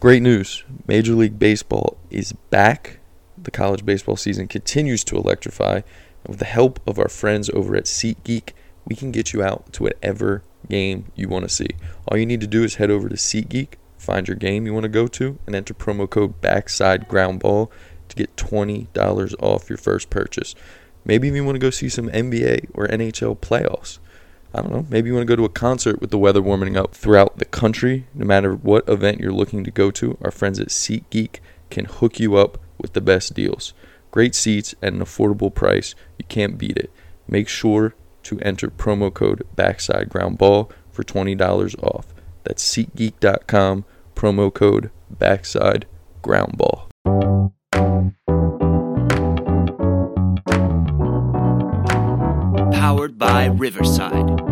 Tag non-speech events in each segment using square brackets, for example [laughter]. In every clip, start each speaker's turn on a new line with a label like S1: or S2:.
S1: Great news. Major League Baseball is back. The college baseball season continues to electrify. And with the help of our friends over at SeatGeek, we can get you out to whatever game you want to see. All you need to do is head over to SeatGeek, find your game you want to go to, and enter promo code Backside Ground Ball to get $20 off your first purchase. Maybe you want to go see some NBA or NHL playoffs. I don't know, maybe you want to go to a concert with the weather warming up throughout the country. No matter what event you're looking to go to, our friends at SeatGeek can hook you up with the best deals. Great seats at an affordable price. You can't beat it. Make sure to enter promo code Backside Ground Ball for $20 off. That's SeatGeek.com, promo code Backside Ground Ball.
S2: Powered by Riverside.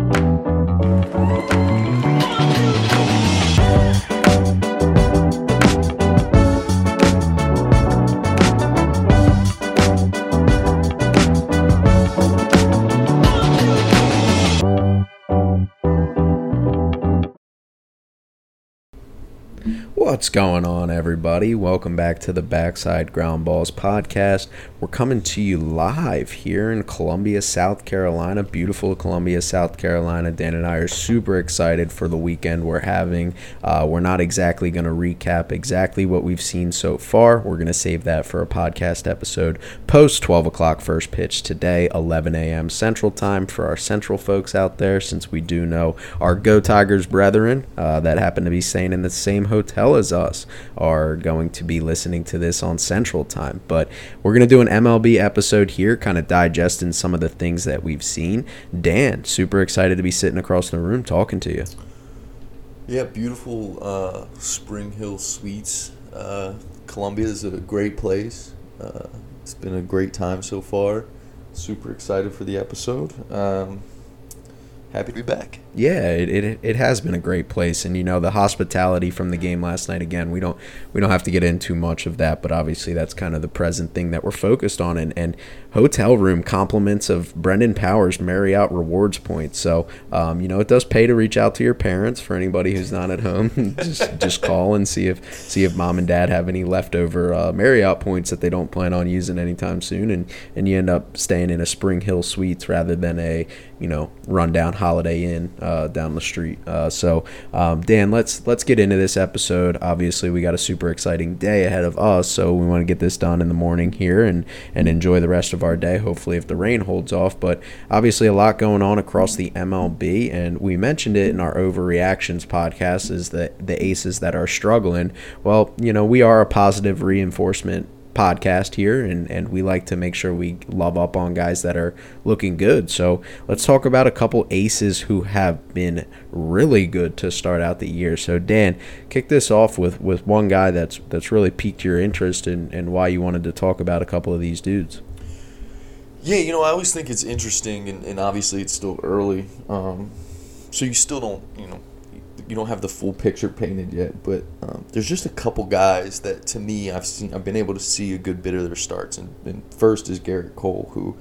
S3: What's going on, everybody? Welcome back to the Backside Ground Balls podcast. We're coming to you live here in Columbia, South Carolina. Beautiful Columbia, South Carolina. Dan and I are super excited for the weekend we're having. Uh, we're not exactly going to recap exactly what we've seen so far. We're going to save that for a podcast episode post 12 o'clock first pitch today, 11 a.m. Central Time for our Central folks out there, since we do know our Go Tigers brethren uh, that happen to be staying in the same hotel as us are going to be listening to this on Central Time. But we're going to do an MLB episode here, kind of digesting some of the things that we've seen. Dan, super excited to be sitting across the room talking to you.
S1: Yeah, beautiful uh, Spring Hill Suites. Uh, Columbia is a great place. Uh, it's been a great time so far. Super excited for the episode. Um, happy to be back.
S3: Yeah, it, it it has been a great place, and you know the hospitality from the game last night. Again, we don't we don't have to get into much of that, but obviously that's kind of the present thing that we're focused on. And, and hotel room compliments of Brendan Powers Marriott rewards points. So um, you know it does pay to reach out to your parents for anybody who's not at home. [laughs] just just call and see if see if mom and dad have any leftover uh, Marriott points that they don't plan on using anytime soon, and and you end up staying in a Spring Hill Suites rather than a you know rundown Holiday Inn uh, down the street. Uh, so, um, Dan, let's let's get into this episode. Obviously, we got a super exciting day ahead of us, so we want to get this done in the morning here and and enjoy the rest of our day. Hopefully, if the rain holds off. But obviously, a lot going on across the MLB, and we mentioned it in our overreactions podcast. Is that the aces that are struggling? Well, you know, we are a positive reinforcement podcast here and, and we like to make sure we love up on guys that are looking good. So let's talk about a couple aces who have been really good to start out the year. So Dan, kick this off with, with one guy that's that's really piqued your interest and, and why you wanted to talk about a couple of these dudes.
S1: Yeah, you know, I always think it's interesting, and, and obviously it's still early, um, so you still don't, you know, you don't have the full picture painted yet, but um, there's just a couple guys that to me I've seen I've been able to see a good bit of their starts, and, and first is Gerrit Cole, who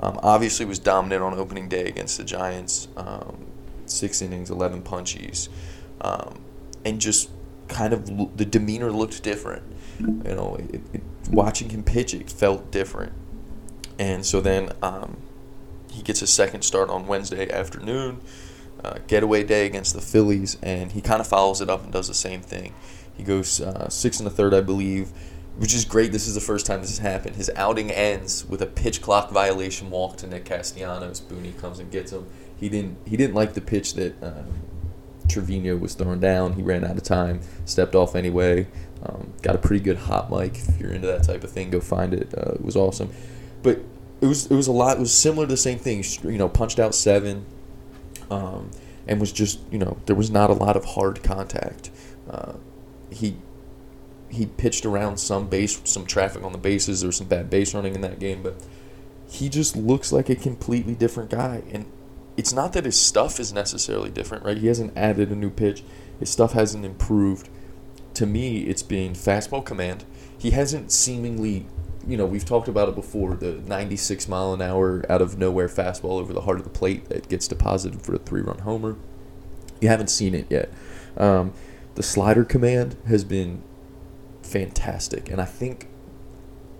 S1: um, obviously was dominant on opening day against the Giants, um, six innings, eleven punchies, um, and just kind of the demeanor looked different. You know, it, it, watching him pitch, it felt different, and so then um, he gets a second start on Wednesday afternoon uh, getaway day against the Phillies, and he kind of follows it up and does the same thing. He goes uh, six and a third, I believe, which is great. This is the first time this has happened. His outing ends with a pitch clock violation walk to Nick Castellanos. Booney comes and gets him. He didn't. He didn't like the pitch that uh, Trevino was throwing down. He ran out of time, stepped off anyway. Um, got a pretty good hot mic. If you're into that type of thing, go find it. Uh, it was awesome, but it was it was a lot. It was similar to the same thing. You know, punched out seven um, and was just you know there was not a lot of hard contact. Uh, he he pitched around some base, some traffic on the bases. Was some bad base running in that game, but he just looks like a completely different guy. And it's not that his stuff is necessarily different, right? He hasn't added a new pitch. His stuff hasn't improved. To me, it's been fastball command. He hasn't seemingly you know, we've talked about it before the 96 mile an hour out of nowhere fastball over the heart of the plate that gets deposited for a three run homer. You haven't seen it yet. Um, the slider command has been fantastic. And I think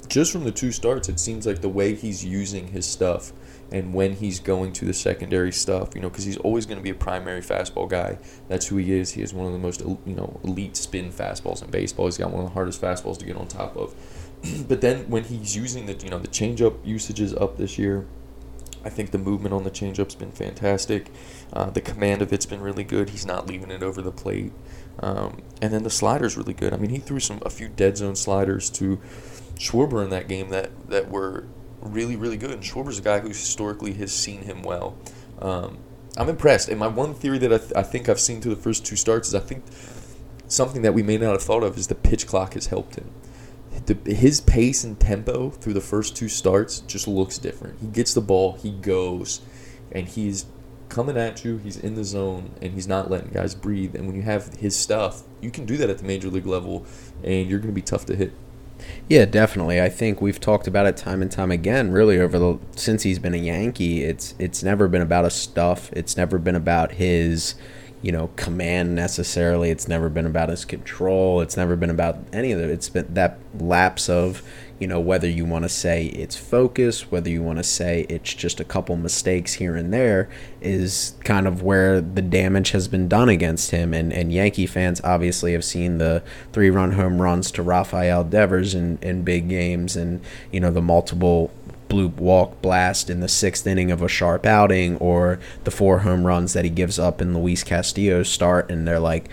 S1: just from the two starts, it seems like the way he's using his stuff and when he's going to the secondary stuff, you know, because he's always going to be a primary fastball guy. That's who he is. He is one of the most, you know, elite spin fastballs in baseball. He's got one of the hardest fastballs to get on top of. [clears throat] but then when he's using the, you know, the changeup usage is up this year. I think the movement on the changeup's been fantastic. Uh, the command of it's been really good. He's not leaving it over the plate. Um, and then the slider's really good. I mean, he threw some a few dead zone sliders to Schwarber in that game that, that were really, really good. And Schwarber's a guy who historically has seen him well. Um, I'm impressed. And my one theory that I, th- I think I've seen through the first two starts is I think something that we may not have thought of is the pitch clock has helped him. The, his pace and tempo through the first two starts just looks different. He gets the ball, he goes, and he's coming at you. He's in the zone, and he's not letting guys breathe. And when you have his stuff, you can do that at the major league level, and you're going to be tough to hit.
S3: Yeah, definitely. I think we've talked about it time and time again. Really, over the since he's been a Yankee, it's it's never been about his stuff. It's never been about his, you know, command necessarily. It's never been about his control. It's never been about any of it. It's been that lapse of you know, whether you want to say it's focus, whether you want to say it's just a couple mistakes here and there, is kind of where the damage has been done against him. And, and Yankee fans obviously have seen the three run home runs to Rafael Devers in, in big games and, you know, the multiple blue walk blast in the sixth inning of a sharp outing or the four home runs that he gives up in Luis Castillo's start. And they're like,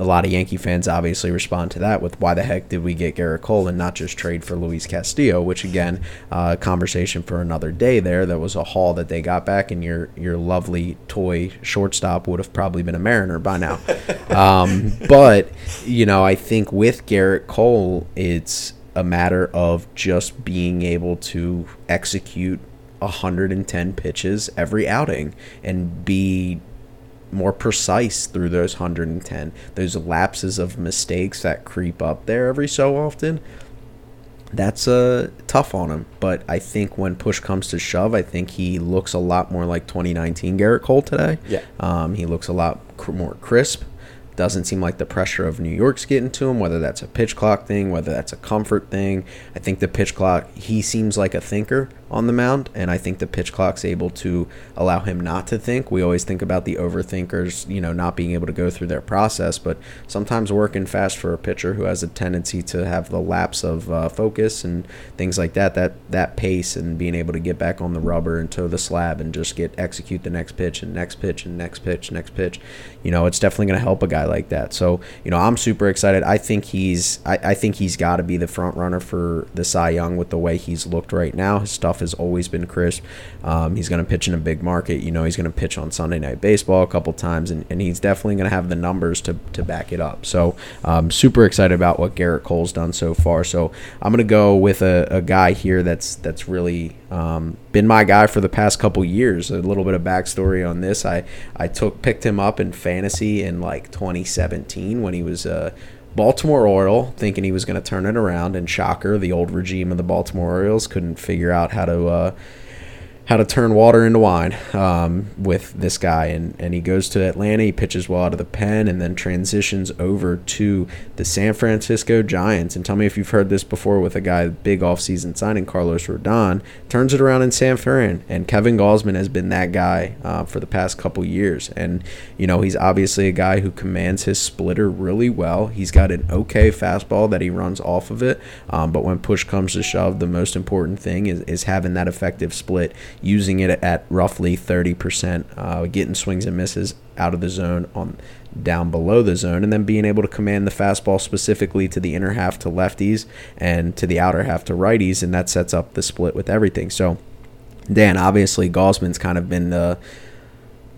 S3: a lot of Yankee fans obviously respond to that with why the heck did we get Gerrit Cole and not just trade for Luis Castillo, which again, uh, conversation for another day. There, that was a haul that they got back, and your your lovely toy shortstop would have probably been a Mariner by now. [laughs] um, but you know, I think with Gerrit Cole, it's a matter of just being able to execute 110 pitches every outing and be more precise through those 110. Those lapses of mistakes that creep up there every so often. That's uh, tough on him, but I think when push comes to shove, I think he looks a lot more like 2019 Gerrit Cole today.
S1: Yeah,
S3: um, he looks a lot cr- more crisp. Doesn't seem like the pressure of New York's getting to him, whether that's a pitch clock thing, whether that's a comfort thing. I think the pitch clock, he seems like a thinker on the mound, and I think the pitch clock's able to allow him not to think. We always think about the overthinkers, you know, not being able to go through their process, but sometimes working fast for a pitcher who has a tendency to have the lapse of uh, focus and things like that, that that pace and being able to get back on the rubber and toe the slab and just get execute the next pitch and next pitch and next pitch, next pitch. You know, it's definitely going to help a guy like that. So, you know, I'm super excited. I think he's I, I think he's got to be the front runner for the Cy Young with the way he's looked right now. His stuff has always been crisp. Um, he's going to pitch in a big market. You know, he's going to pitch on Sunday Night Baseball a couple times, and, and he's definitely going to have the numbers to, to back it up. So, um, super excited about what Gerrit Cole's done so far. So, I'm going to go with a, a guy here that's that's really um, been my guy for the past couple years. A little bit of backstory on this: I I took picked him up in fantasy in like 2017 when he was a Baltimore Oriole, thinking he was going to turn it around, and shocker, the old regime of the Baltimore Orioles couldn't figure out how to uh, how to turn water into wine um, with this guy. And, and he goes to Atlanta, he pitches well out of the pen, and then transitions over to the San Francisco Giants. And tell me if you've heard this before with a guy, big offseason signing, Carlos Rodon, turns it around in San Fran. And Kevin Gausman has been that guy uh, for the past couple years. And, you know, he's obviously a guy who commands his splitter really well. He's got an okay fastball that he runs off of it. Um, but when push comes to shove, the most important thing is, is having that effective split using it at roughly 30%, uh, getting swings and misses out of the zone on down below the zone, and then being able to command the fastball specifically to the inner half to lefties and to the outer half to righties, and that sets up the split with everything. So, Dan, obviously, Gausman's kind of been the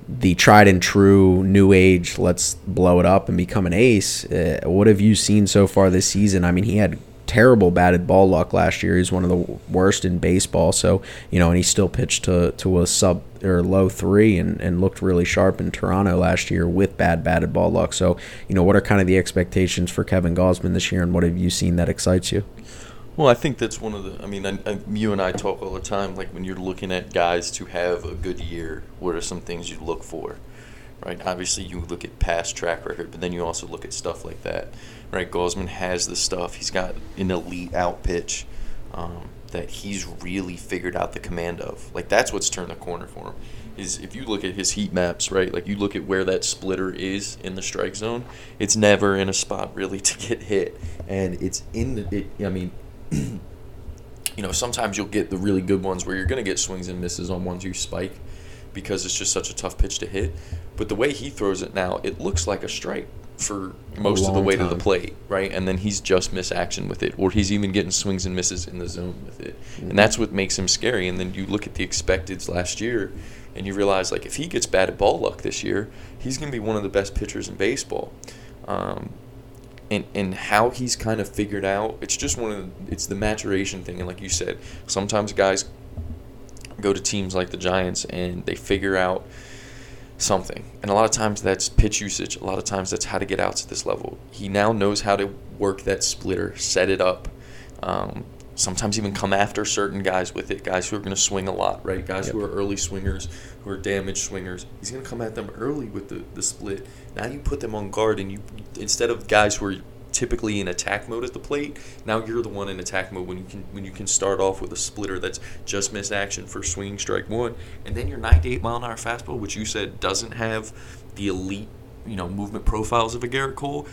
S3: the tried and true new age. Let's blow it up and become an ace. Uh, what have you seen so far this season? I mean, he had terrible batted ball luck last year. He's one of the worst in baseball. So you know, and he still pitched to to a sub or low three and, and looked really sharp in Toronto last year with bad batted ball luck. So you know, what are kind of the expectations for Kevin Gausman this year, and what have you seen that excites you?
S1: Well, I think that's one of the. I mean, I, I, you and I talk all the time. Like when you're looking at guys to have a good year, what are some things you look for? Right? Obviously, you look at past track record, but then you also look at stuff like that, right? Gausman has the stuff. He's got an elite out pitch um, that he's really figured out the command of. Like that's what's turned the corner for him. Is if you look at his heat maps, right? Like you look at where that splitter is in the strike zone, it's never in a spot really to get hit, and it's in the. It, I mean. [clears throat] you know, sometimes you'll get the really good ones where you're going to get swings and misses on ones you spike because it's just such a tough pitch to hit. But the way he throws it now, it looks like a strike for most of the way to the plate, right? And then he's just miss action with it, or he's even getting swings and misses in the zone with it, and that's what makes him scary. And then you look at the expecteds last year, and you realize like if he gets bad at ball luck this year, he's going to be one of the best pitchers in baseball. Um, and and how he's kind of figured out it's just one of the, it's the maturation thing and like you said sometimes guys go to teams like the Giants and they figure out something. And a lot of times that's pitch usage. A lot of times that's how to get out to this level. He now knows how to work that splitter set it up um, sometimes even come after certain guys with it. Guys who are going to swing a lot right? Guys who are early swingers who are damaged swingers. He's going to come at them early with the, the split. Now you put them on guard and you instead of guys who are typically in attack mode at the plate now you're the one in attack mode when you can when you can start off with a splitter that's just miss action for swinging strike one and then your 98 mile an hour fastball which you said doesn't have the elite you know movement profiles of a Gerrit Cole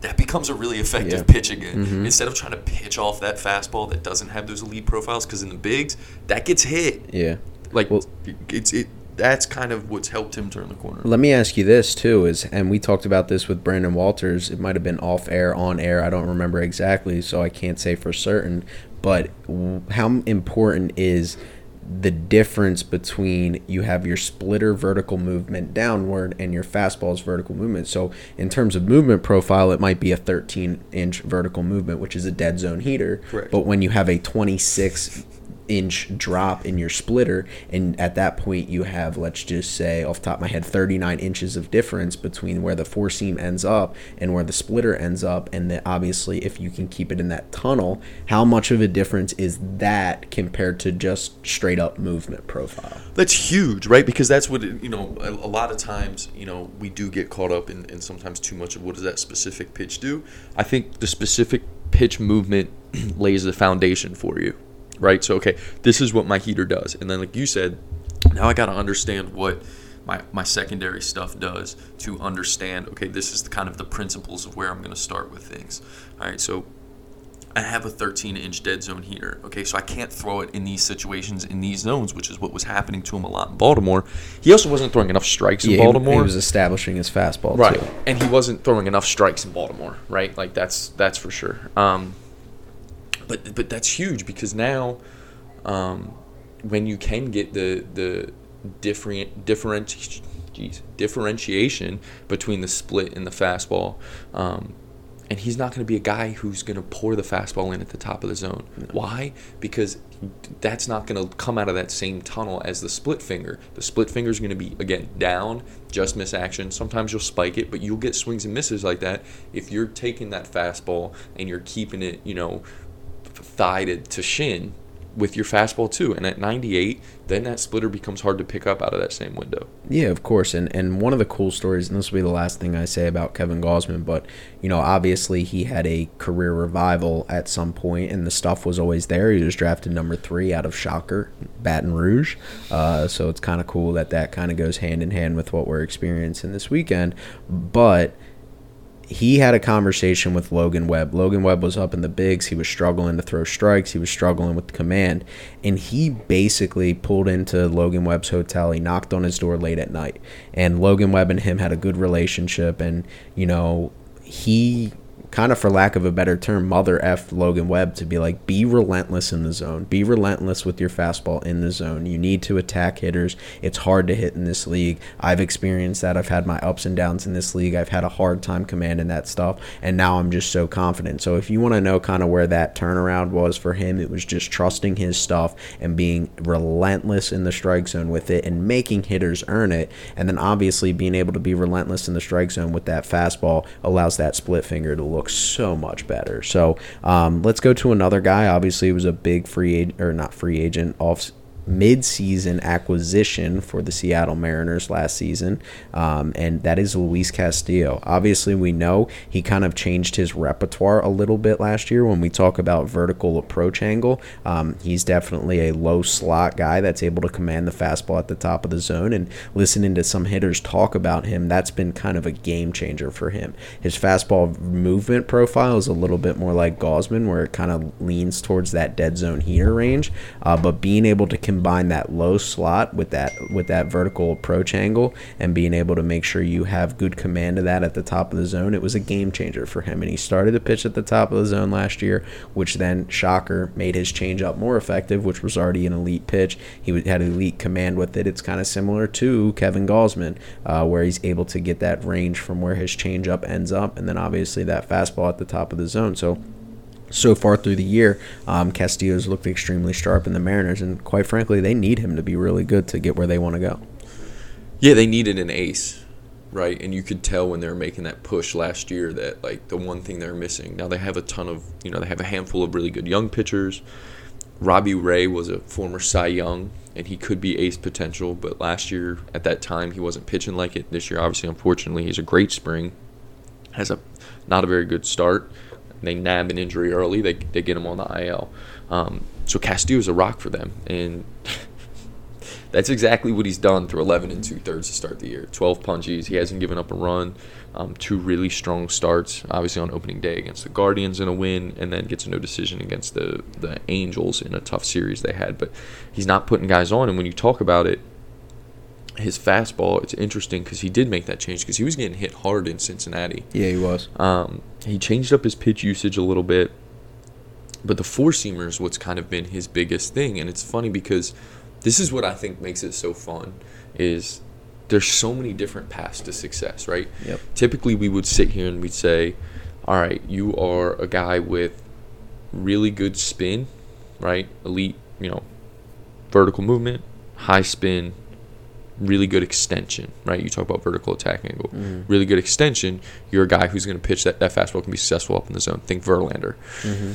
S1: that becomes a really effective
S3: Yeah.
S1: pitch again.
S3: Mhm.
S1: Instead of trying to pitch off that fastball that doesn't have those elite profiles, because in the bigs that gets hit.
S3: Yeah.
S1: Like
S3: Well-
S1: it's it. That's kind of what's helped him turn the corner.
S3: Let me ask you this too: is and we talked about this with Brandon Walters. It might have been off air, on air. I don't remember exactly, so I can't say for certain. But how important is the difference between you have your splitter vertical movement downward and your fastball's vertical movement? So in terms of movement profile, it might be a 13 inch vertical movement, which is a dead zone heater.
S1: Correct.
S3: But when you have a 26 inch drop in your splitter and at that point you have let's just say off top of my head 39 inches of difference between where the four seam ends up and where the splitter ends up and then obviously if you can keep it in that tunnel how much of a difference is that compared to just straight up movement profile
S1: That's huge, right? Because that's what you know. A, a lot of times, you know, we do get caught up in, in sometimes too much of what does that specific pitch do. I think the specific pitch movement [clears throat] lays the foundation for you, right? So, okay, this is what my heater does, and then like you said, now I got to understand what my my secondary stuff does to understand. Okay, this is the kind of the principles of where I'm going to start with things. All right, so I have a 13 inch dead zone heater. Okay, so I can't throw it in these situations in these zones, which is what was happening to him a lot in Baltimore. He also wasn't throwing enough strikes in
S3: yeah, he-
S1: Baltimore.
S3: he was establishing his fastball
S1: right,
S3: too
S1: and he wasn't throwing enough strikes in Baltimore. Right, like that's that's for sure. Um, but but that's huge because now, um, when you can get the the different different geez, differentiation between the split and the fastball. Um, and he's not going to be a guy who's going to pour the fastball in at the top of the zone. Why? Because that's not going to come out of that same tunnel as the split finger. The split finger is going to be again down, just miss action. Sometimes you'll spike it, but you'll get swings and misses like that if you're taking that fastball and you're keeping it, you know, thigh to, to shin with your fastball too. And at 98, then that splitter becomes hard to pick up out of that same window.
S3: Yeah, of course. And and one of the cool stories, and this will be the last thing I say about Kevin Gausman, but you know, obviously he had a career revival at some point, and the stuff was always there. He was drafted number three out of Shocker, Baton Rouge. Uh, so it's kind of cool that that kind of goes hand in hand with what we're experiencing this weekend. But he had a conversation with Logan Webb. Logan Webb was up in the bigs. He was struggling to throw strikes. He was struggling with command. And he basically pulled into Logan Webb's hotel. He knocked on his door late at night. And Logan Webb and him had a good relationship. And, you know, he kind of for lack of a better term, mother F Logan Webb to be like, be relentless in the zone. Be relentless with your fastball in the zone. You need to attack hitters. It's hard to hit in this league. I've experienced that. I've had my ups and downs in this league. I've had a hard time commanding that stuff. And now I'm just so confident. So if you want to know kind of where that turnaround was for him, it was just trusting his stuff and being relentless in the strike zone with it and making hitters earn it. And then obviously being able to be relentless in the strike zone with that fastball allows that split finger to look so much better. So um, let's go to another guy. Obviously, he was a big free agent or not free agent off mid-season acquisition for the Seattle Mariners last season, um, and that is Luis Castillo. Obviously, we know he kind of changed his repertoire a little bit last year when we talk about vertical approach angle. Um, he's definitely a low slot guy that's able to command the fastball at the top of the zone. And listening to some hitters talk about him, that's been kind of a game changer for him. His fastball movement profile is a little bit more like Gausman, where it kind of leans towards that dead zone heater range, uh, but being able to combine that low slot with that with that vertical approach angle and being able to make sure you have good command of that at the top of the zone, it was a game changer for him. And he started to pitch at the top of the zone last year, which then shocker made his changeup more effective, which was already an elite pitch. He had elite command with it. It's kind of similar to Kevin Gausman, uh, where he's able to get that range from where his changeup ends up, and then obviously that fastball at the top of the zone. So so far through the year, um, Castillo's looked extremely sharp in the Mariners, and quite frankly, they need him to be really good to get where they want to go.
S1: Yeah, they needed an ace, right? And you could tell when they were making that push last year that like the one thing they're missing. Now they have a ton of, you know, they have a handful of really good young pitchers. Robbie Ray was a former Cy Young, and he could be ace potential, but last year at that time he wasn't pitching like it. This year, obviously, unfortunately, he's a great spring, has a not a very good start they nab an injury early, they, they get him on the IL. Um, so Castillo is a rock for them, and [laughs] that's exactly what he's done through 11 and two thirds to start the year. 12 punchies, he hasn't given up a run. Um, two really strong starts, obviously on opening day against the Guardians in a win, and then gets a no decision against the the Angels in a tough series they had. But he's not putting guys on, and when you talk about it, his fastball, it's interesting because he did make that change because he was getting hit hard in Cincinnati.
S3: Yeah, he was.
S1: Um, he changed up his pitch usage a little bit, but the four seamer is what's kind of been his biggest thing, and it's funny because this is what I think makes it so fun is there's so many different paths to success, right?
S3: Yep.
S1: Typically, we would sit here and we'd say, "All right, you are a guy with really good spin, right? Elite, you know, vertical movement, high spin, really good extension, right? You talk about vertical attack angle.
S3: Mm-hmm.
S1: Really good extension. You're a guy who's going to pitch that, that fastball can be successful up in the zone. Think Verlander.
S3: Mm-hmm.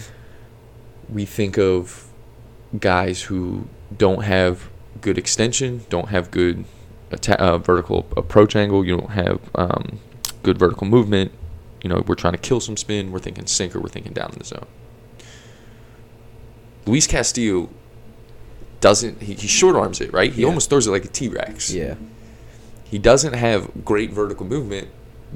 S1: We think of guys who don't have good extension, don't have good atta- uh, vertical approach angle, you don't have um, good vertical movement. You know, we're trying to kill some spin. We're thinking sinker. We're thinking down in the zone. Luis Castillo doesn't he, he short arms it right? He
S3: Yeah.
S1: almost throws it like a t-rex.
S3: Yeah.
S1: he doesn't have great vertical movement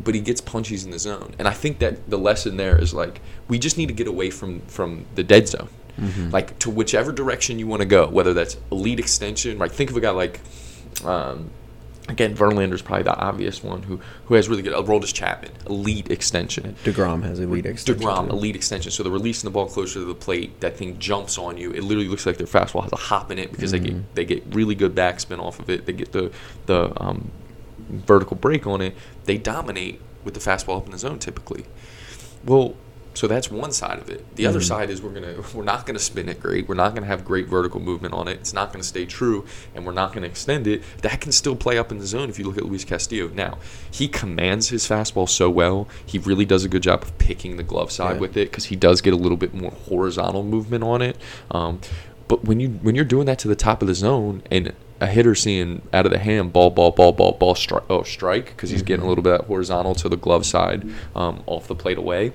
S1: but he gets punchies in the zone. And i think that the lesson there is like we just need to get away from from the dead zone. Like to whichever direction you want to go whether that's elite extension right? Think of a guy like um, again verlander's probably the obvious one who who has really good Aroldis Chapman elite extension
S3: Degrom has elite extension.
S1: DeGrom,
S3: too.
S1: elite extension. So they're releasing the ball closer to the plate. That thing jumps on you. It literally looks like their fastball has a hop in it because they
S3: Mm-hmm.
S1: get they get really good backspin off of it. They get the the um, vertical break on it. They dominate with the fastball up in the zone typically. Well, so that's one side of it. The other
S3: Mm-hmm.
S1: side is we're gonna [laughs] we're not gonna spin it great. We're not gonna have great vertical movement on it. It's not gonna stay true, and we're not gonna extend it. That can still play up in the zone if you look at Luis Castillo. Now he commands his fastball so well. He really does a good job of picking the glove side
S3: Yeah.
S1: with it because he does get a little bit more horizontal movement on it. Um, but when you when you're doing that to the top of the zone and a hitter seeing out of the hand ball ball ball ball ball strike oh strike because he's getting a little bit horizontal to the glove side um, off the plate away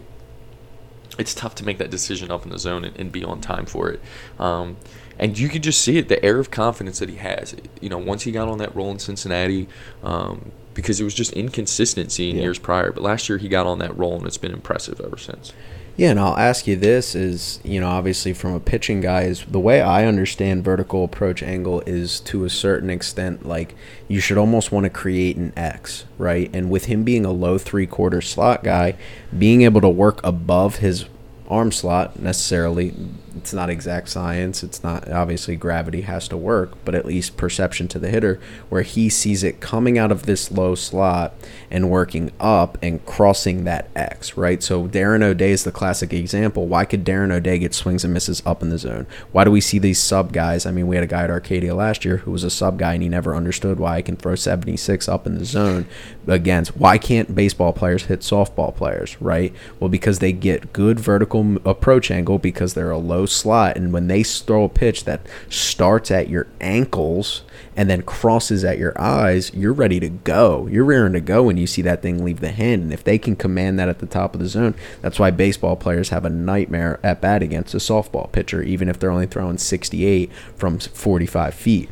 S1: it's tough to make that decision up in the zone and, and be on time for it. Um, and you could just see it, the air of confidence that he has. You know, once he got on that roll in Cincinnati, um, because it was just inconsistency in
S3: Yeah.
S1: years prior. But last year he got on that roll, and it's been impressive ever since.
S3: Yeah, and I'll ask you this is, you know, obviously from a pitching guy is the way I understand vertical approach angle is to a certain extent like you should almost want to create an X, right? And with him being a low three quarter slot guy, being able to work above his arm slot necessarily it's not exact science. It's not obviously gravity has to work but at least perception to the hitter where he sees it coming out of this low slot and working up and crossing that x right? So darren o'day is the classic example. Why could darren o'day get swings and misses up in the zone? Why do we see these sub guys? I mean we had a guy at arcadia last year who was a sub guy and he never understood why i can throw 76 up in the zone against why can't baseball players hit softball players right? Well because they get good vertical approach angle because they're a low low slot, and when they throw a pitch that starts at your ankles and then crosses at your eyes, you're ready to go. You're rearing to go when you see that thing leave the hand. And if they can command that at the top of the zone, that's why baseball players have a nightmare at bat against a softball pitcher, even if they're only throwing 68 from 45 feet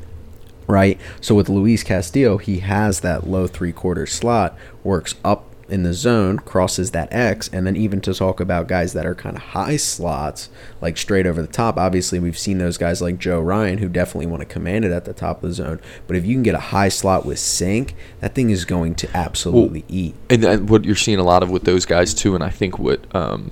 S3: right? So with Luis Castillo, he has that low three quarter slot, works up in the zone, crosses that X, and then even to talk about guys that are kind of high slots, like straight over the top. Obviously, we've seen those guys like Joe Ryan who definitely want to command it at the top of the zone. But if you can get a high slot with sink, that thing is going to absolutely well, eat.
S1: And, and, what you're seeing a lot of with those guys too, and I think what um,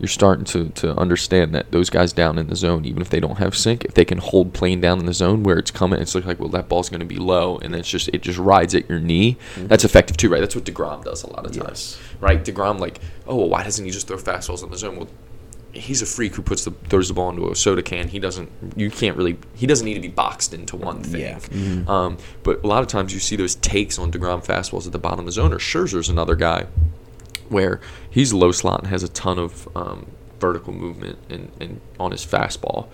S1: you're starting to, to understand that those guys down in the zone, even if they don't have sink, if they can hold plane down in the zone where it's coming, it's like, well, that ball's going to be low, and then it's just it just rides at your knee. Mm-hmm. That's effective too, right? That's what Degrom does a lot of times, yes. right? Degrom, like, oh, well, why doesn't he just throw fastballs in the zone? Well, he's a freak who puts the throws the ball into a soda can. He doesn't. You can't really. He doesn't need to be boxed into one thing. Yeah. Mm-hmm. Um, but a lot of times you see those takes on Degrom fastballs at the bottom of the zone. Or Scherzer's another guy where he's low slot and has a ton of um, vertical movement and, and on his fastball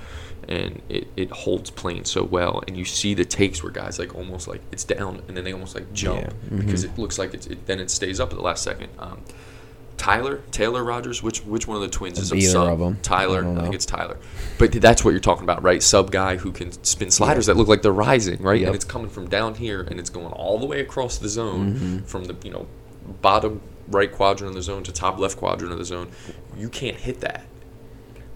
S1: and it, it holds plane so well and you see the takes where guys like almost like it's down and then they almost like jump yeah. mm-hmm. because it looks like it's, it then it stays up at the last second um, Tyler Taylor Rogers which which one of the twins is a sub of them. Tyler I, I, think it's Tyler but that's what you're talking about right sub guy who can spin sliders yeah. that look like they're rising right yep. and it's coming from down here and it's going all the way across the zone mm-hmm. from the you know bottom right quadrant of the zone to top left quadrant of the zone, you can't hit that.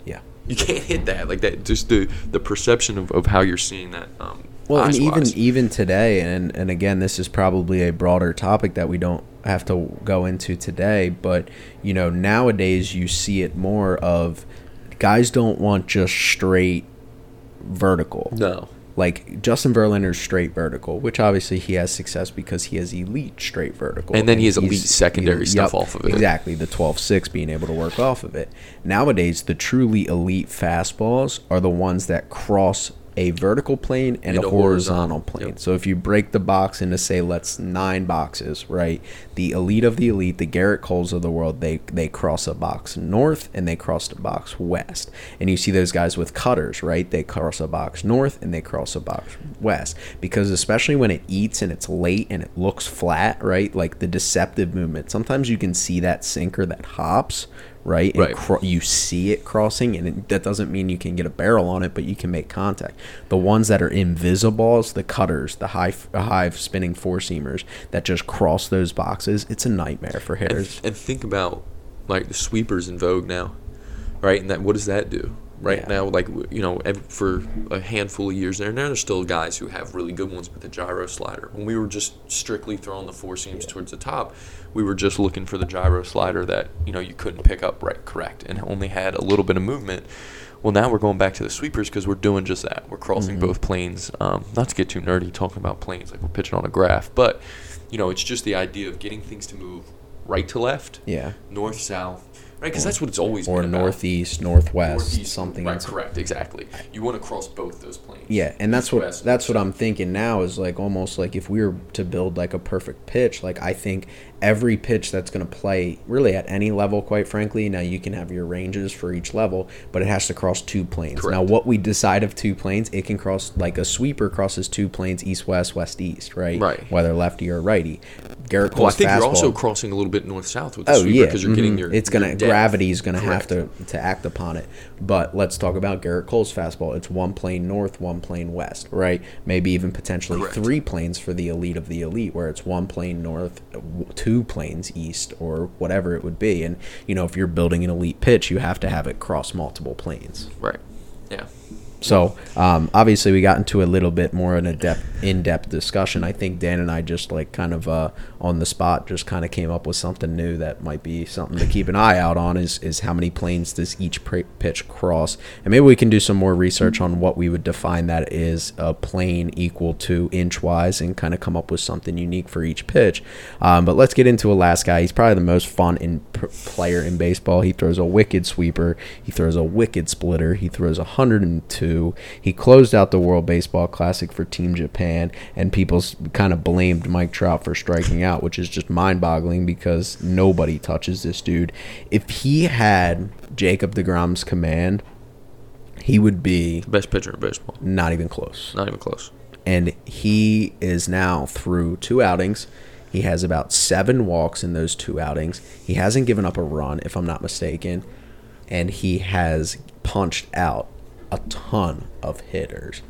S3: Yeah.
S1: You can't hit that like that. Just the the perception of, of how you're seeing that. Um,
S3: well, and even even today, and and again, this is probably a broader topic that we don't have to go into today. But you know, nowadays you see it more of guys don't want just straight vertical.
S1: No
S3: like Justin Verlander's straight vertical, which obviously he has success because he has elite straight vertical.
S1: And then he has elite secondary stuff yep, off of it.
S3: Exactly, the 12-6 being able to work off of it. Nowadays, the truly elite fastballs are the ones that cross a vertical plane and, and a, horizontal, horizontal plane. Yep. So if you break the box into say let's nine boxes, right? The elite of the elite, the Gerrit Coles of the world, they they cross a box north and they cross a box west. And you see those guys with cutters, right? They cross a box north and they cross a box west because especially when it eats and it's late and it looks flat, right? Like the deceptive movement. Sometimes you can see that sinker that hops, right? And
S1: right.
S3: Cro- you see it crossing, and it, that doesn't mean you can get a barrel on it, but you can make contact. The ones that are invisible, is the cutters, the high high spinning four seamers that just cross those boxes. It's a nightmare for hitters.
S1: And, and think about like the sweepers in vogue now, right? And that what does that do? right yeah. now, like you know, for a handful of years there, and there's still guys who have really good ones with the gyro slider. When we were just strictly throwing the four seams yeah. towards the top, we were just looking for the gyro slider that you know you couldn't pick up right correct and only had a little bit of movement. Well, now we're going back to the sweepers because we're doing just that. We're crossing mm-hmm. both planes. Um, not to get too nerdy talking about planes, like we're pitching on a graph, but you know, it's just the idea of getting things to move right to left,
S3: yeah,
S1: north south, right? Because that's what it's always
S3: or
S1: been
S3: northeast, northwest, northeast, something.
S1: Right, correct, exactly. You want to cross both those planes.
S3: Yeah, and that's what west, that's what I'm thinking now is like almost like if we were to build like a perfect pitch, like I think every pitch that's going to play really at any level, quite frankly. Now you can have your ranges for each level, but it has to cross two planes. Correct. Now, what we decide of two planes, it can cross like a sweeper crosses two planes, east west, west east, right?
S1: Right.
S3: Whether lefty or righty. Gerrit
S1: Cole's well, I think
S3: fastball,
S1: you're also crossing a little bit north south with the
S3: oh,
S1: sweeper
S3: because
S1: yeah. you're
S3: mm-hmm.
S1: getting your.
S3: It's gonna gravity is gonna have to to act upon it. But let's talk about Gerrit Cole's fastball. It's one plane north, one plane west, right? Maybe even potentially Correct. three planes for the elite of the elite, where it's one plane north, two planes east east or whatever it would be. And you know, if you're building an elite pitch, you have to have it cross multiple planes.
S1: Right. Yeah.
S3: So um, obviously, we got into a little bit more in a depth, in-depth discussion. I think Dan and I just like kind of uh, on the spot, just kind of came up with something new that might be something to keep an eye out on. Is is how many planes does each pitch cross? And maybe we can do some more research on what we would define that is a plane equal to inch-wise, and kind of come up with something unique for each pitch. Um, but let's get into a last guy. He's probably the most fun in p- player in baseball. He throws a wicked sweeper. He throws a wicked splitter. He throws a 102 102. He closed out the World Baseball Classic for Team Japan, and people kind of blamed Mike Trout for striking out, which is just mind boggling because nobody touches this dude. If he had Jacob DeGrom's command, he would be the
S1: Best pitcher in baseball.
S3: not even close.
S1: Not even close.
S3: And he is now through two outings. He has about seven walks in those two outings. He hasn't given up a run, if I'm not mistaken. And he has punched out a ton of hitters.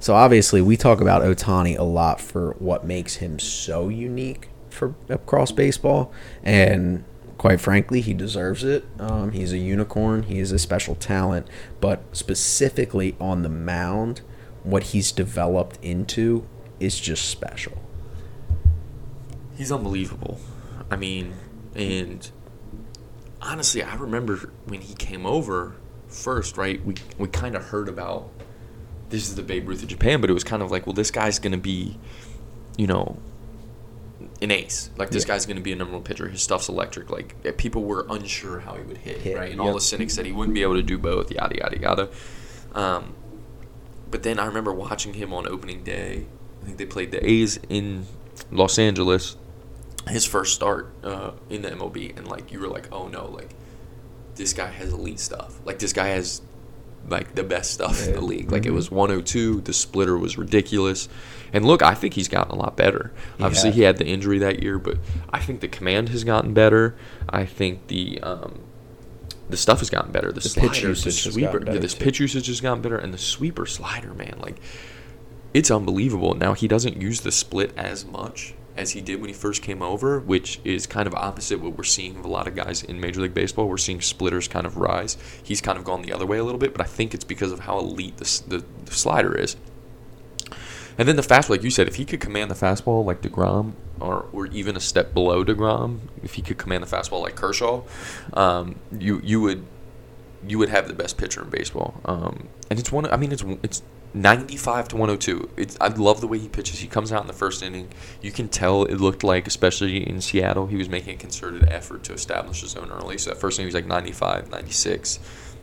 S3: So obviously, we talk about Ohtani a lot for what makes him so unique for across baseball, and quite frankly, he deserves it. Um, he's a unicorn. He is a special talent, but specifically on the mound, what he's developed into is just special.
S1: He's unbelievable. I mean, and honestly, I remember when he came over first, right? We we kind of heard about this is the Babe Ruth of Japan, but it was kind of like, well, this guy's gonna be, you know, an ace. Like this
S3: Yeah.
S1: guy's gonna be a number one pitcher. His stuff's electric. Like eh, people were unsure how he would hit,
S3: Hit,
S1: right? And all the cynics said he wouldn't be able to do both. Yada yada yada. Um, but then I remember watching him on opening day. I think they played the A's in Los Angeles. His first start uh, in the MLB, and like you were like, oh no, like this guy has elite stuff. Like this guy has like the best stuff in the
S3: Yeah.
S1: league. Like it was 102. The splitter was ridiculous. And look, I think he's gotten a lot better.
S3: He
S1: Obviously,
S3: has.
S1: he had the injury that year, but I think the command has gotten better. I think the um, the stuff has gotten better. The,
S3: The
S1: slider,
S3: pitch
S1: the
S3: usage has
S1: sweeper, yeah, this
S3: too.
S1: pitch usage has gotten better, and the sweeper slider, man, like it's unbelievable. Now he doesn't use the split as much as he did when he first came over, which is kind of opposite what we're seeing with a lot of guys in Major League Baseball. We're seeing splitters kind of rise. He's kind of gone the other way a little bit, but I think it's because of how elite the, the, the slider is. And then the fastball, like you said, if he could command the fastball like DeGrom, or, or even a step below DeGrom, if he could command the fastball like Kershaw, um, you you would you would have the best pitcher in baseball. Um, and it's one. I mean, it's it's ninety five to one hundred two. It's I love the way he pitches. He comes out in the first inning. You can tell it looked like, especially in Seattle, he was making a concerted effort to establish his own early. So that first inning he was like 95, 96.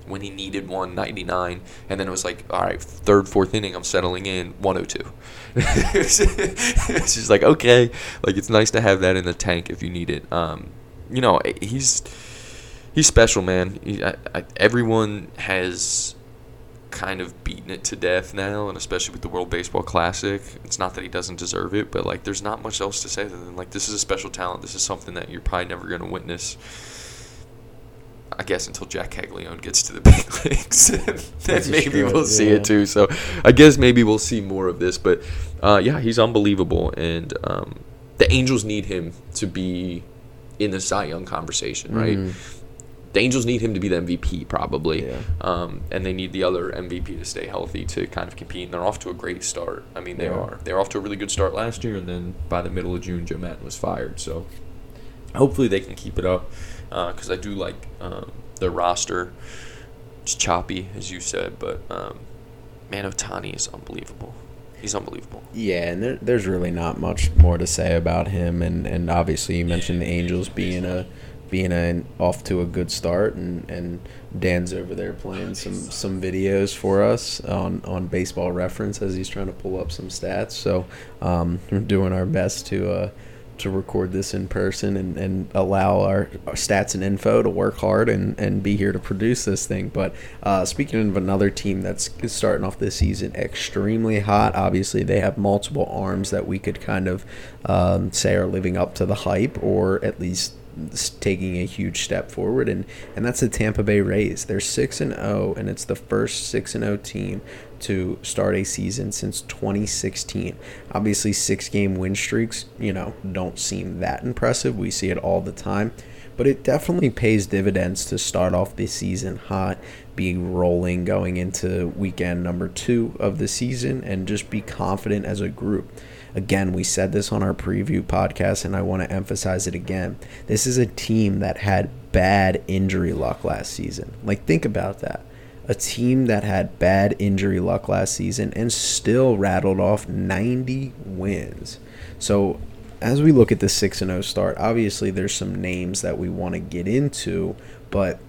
S1: When he needed one, 99. And then it was like, all right, third, fourth inning, I'm settling in 102. [laughs] it's just like, okay. Like, it's nice to have that in the tank if you need it. Um, you know, he's he's special, man. He, I, I, everyone has kind of beaten it to death now, and especially with the World Baseball Classic. It's not that he doesn't deserve it, but like, there's not much else to say other than like, this is a special talent. This is something that you're probably never going to witness. I guess until Jac Caglianone gets to the [laughs] big leagues, [laughs] then maybe
S3: true,
S1: we'll see it too. So I guess maybe we'll see more of this. But uh, yeah, he's unbelievable, and um, the Angels need him to be in the Cy Young conversation, right?
S3: Mhm.
S1: The Angels need him to be the MVP probably,
S3: Yeah.
S1: um, and they need the other MVP to stay healthy to kind of compete. And they're off to a great start. I mean, they
S3: Yeah.
S1: are. They're off to a really good start last year, and then by the middle of June, Joe Maddon was fired. So hopefully they can keep it up because I do like um, their roster. It's choppy, as you said, but um, man, Ohtani is unbelievable. He's unbelievable.
S3: Yeah, and there, there's really not much more to say about him, and, and obviously you mentioned the Angels being a being off to a good start, and, and Dan's over there playing some, some videos for us on, on Baseball Reference as he's trying to pull up some stats. So um, we're doing our best to uh, to record this in person and, and allow our, our stats and info to work hard and, and be here to produce this thing. But uh, speaking of another team that's starting off this season extremely hot, obviously they have multiple arms that we could kind of um, say are living up to the hype or at least taking a huge step forward and and that's the Tampa Bay Rays. They're 6 and 0 and it's the first 6 and 0 team to start a season since 2016. Obviously 6 game win streaks, you know, don't seem that impressive. We see it all the time, but it definitely pays dividends to start off the season hot, be rolling going into weekend number 2 of the season and just be confident as a group. Again, we said this on our preview podcast, and I want to emphasize it again. This is a team that had bad injury luck last season. Like, think about that. A team that had bad injury luck last season and still rattled off 90 wins. So, as we look at the 6 0 start, obviously there's some names that we want to get into, but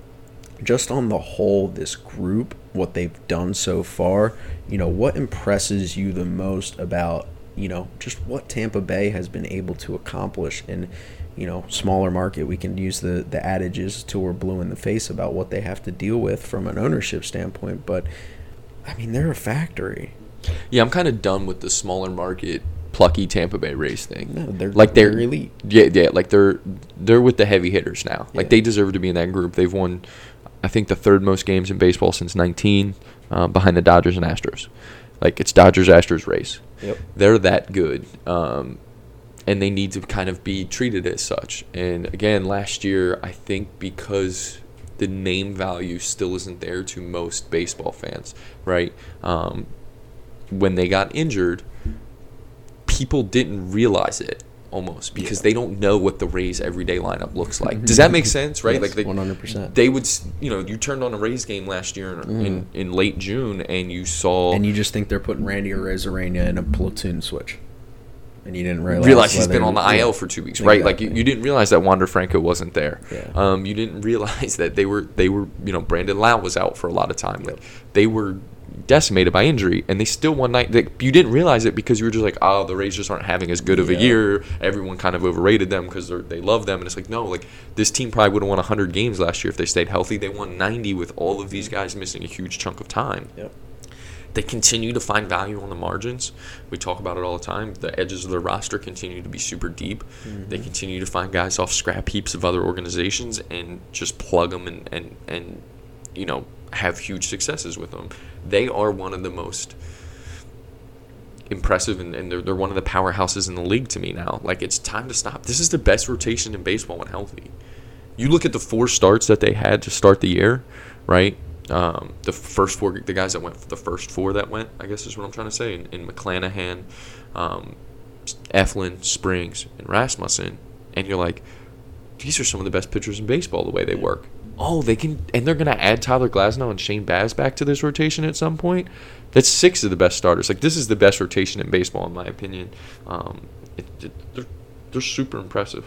S3: just on the whole, this group what they've done so far, you know, what impresses you the most about, you know, just what Tampa Bay has been able to accomplish in, you know, smaller market. We can use the the adages till we're blue in the face about what they have to deal with from an ownership standpoint, but I mean, they're a factory.
S1: Yeah, I'm kind of done with the smaller market plucky Tampa Bay Rays thing.
S3: No, they're
S1: like they're
S3: they're elite.
S1: Yeah, yeah, like they're they're with the heavy hitters now. Like they deserve to be in that group. They've won, I think, the third most games in baseball since 19, uh, behind the Dodgers and Astros. Like it's Dodgers, Astros, Rays.
S3: Yep.
S1: They're that good, um, and they need to kind of be treated as such. And again, last year, I think because the name value still isn't there to most baseball fans, right? Um, when they got injured, people didn't realize it almost because
S3: Yeah.
S1: they don't know what the Rays everyday lineup looks like. Does that make sense, right?
S3: Yes,
S1: like they,
S3: 100%.
S1: They would, you know, you turned on a Rays game last year in, in, in late June and you saw
S3: And you just think they're putting Randy Arozarena in a platoon switch, and you didn't realize,
S1: realize he's been on the. IL for two weeks, right? Like you, you didn't realize that Wander Franco wasn't there.
S3: Yeah.
S1: Um, you didn't [laughs] realize that they were they were you know Brandon Lowe was out for a lot of time. Like they were decimated by injury, and they still won night. Like, you didn't realize it because you were just like, oh, the Rays just aren't having as good of a year. Everyone kind of overrated them because they love them, and it's like no, like this team probably would have won hundred games last year if they stayed healthy. They won ninety with all of these guys missing a huge chunk of time.
S3: Yep.
S1: They continue to find value on the margins. We talk about it all the time. The edges of the roster continue to be super deep. Mm-hmm. They continue to find guys off scrap heaps of other organizations and just plug them and, and, and you know, have huge successes with them. They are one of the most impressive and, and they're, they're one of the powerhouses in the league to me now. Like, it's time to stop. This is the best rotation in baseball when healthy. You look at the four starts that they had to start the year, right? Um, the first four, the guys that went, the first four that went, I guess is what I'm trying to say. In, in McClanahan, um, Eflin, Springs, and Rasmussen, and you're like, these are some of the best pitchers in baseball. The way they work. Oh, they can, and they're gonna add Tyler Glasnow and Shane Baz back to this rotation at some point. That's six of the best starters. Like this is the best rotation in baseball, in my opinion. Um, it, it, they're, they're super impressive.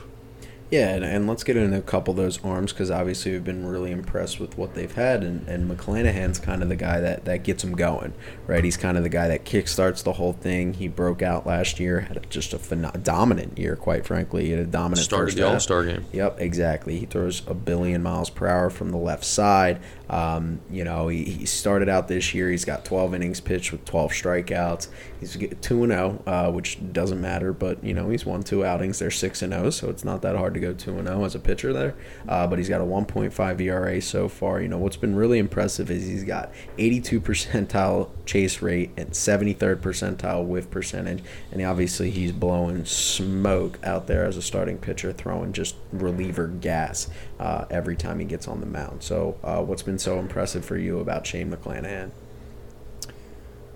S3: Yeah, and, and let's get into a couple of those arms because obviously we've been really impressed with what they've had, and, and McClanahan's kind of the guy that, that gets them going, right? He's kind of the guy that kickstarts the whole thing. He broke out last year, had just a phenom- dominant year, quite frankly. He had a dominant
S1: Started the. All-Star game.
S3: Yep, exactly. He throws a billion miles per hour from the left side. Um, you know, he, he started out this year. He's got 12 innings pitched with 12 strikeouts. He's two and zero, uh, which doesn't matter. But you know, he's won two outings. They're six and zero, so it's not that hard to go two and zero as a pitcher there. Uh, but he's got a 1.5 ERA so far. You know, what's been really impressive is he's got 82 percentile chase rate and 73rd percentile whiff percentage, and obviously he's blowing smoke out there as a starting pitcher, throwing just reliever gas uh, every time he gets on the mound. So, uh, what's been so impressive for you about Shane McClanahan?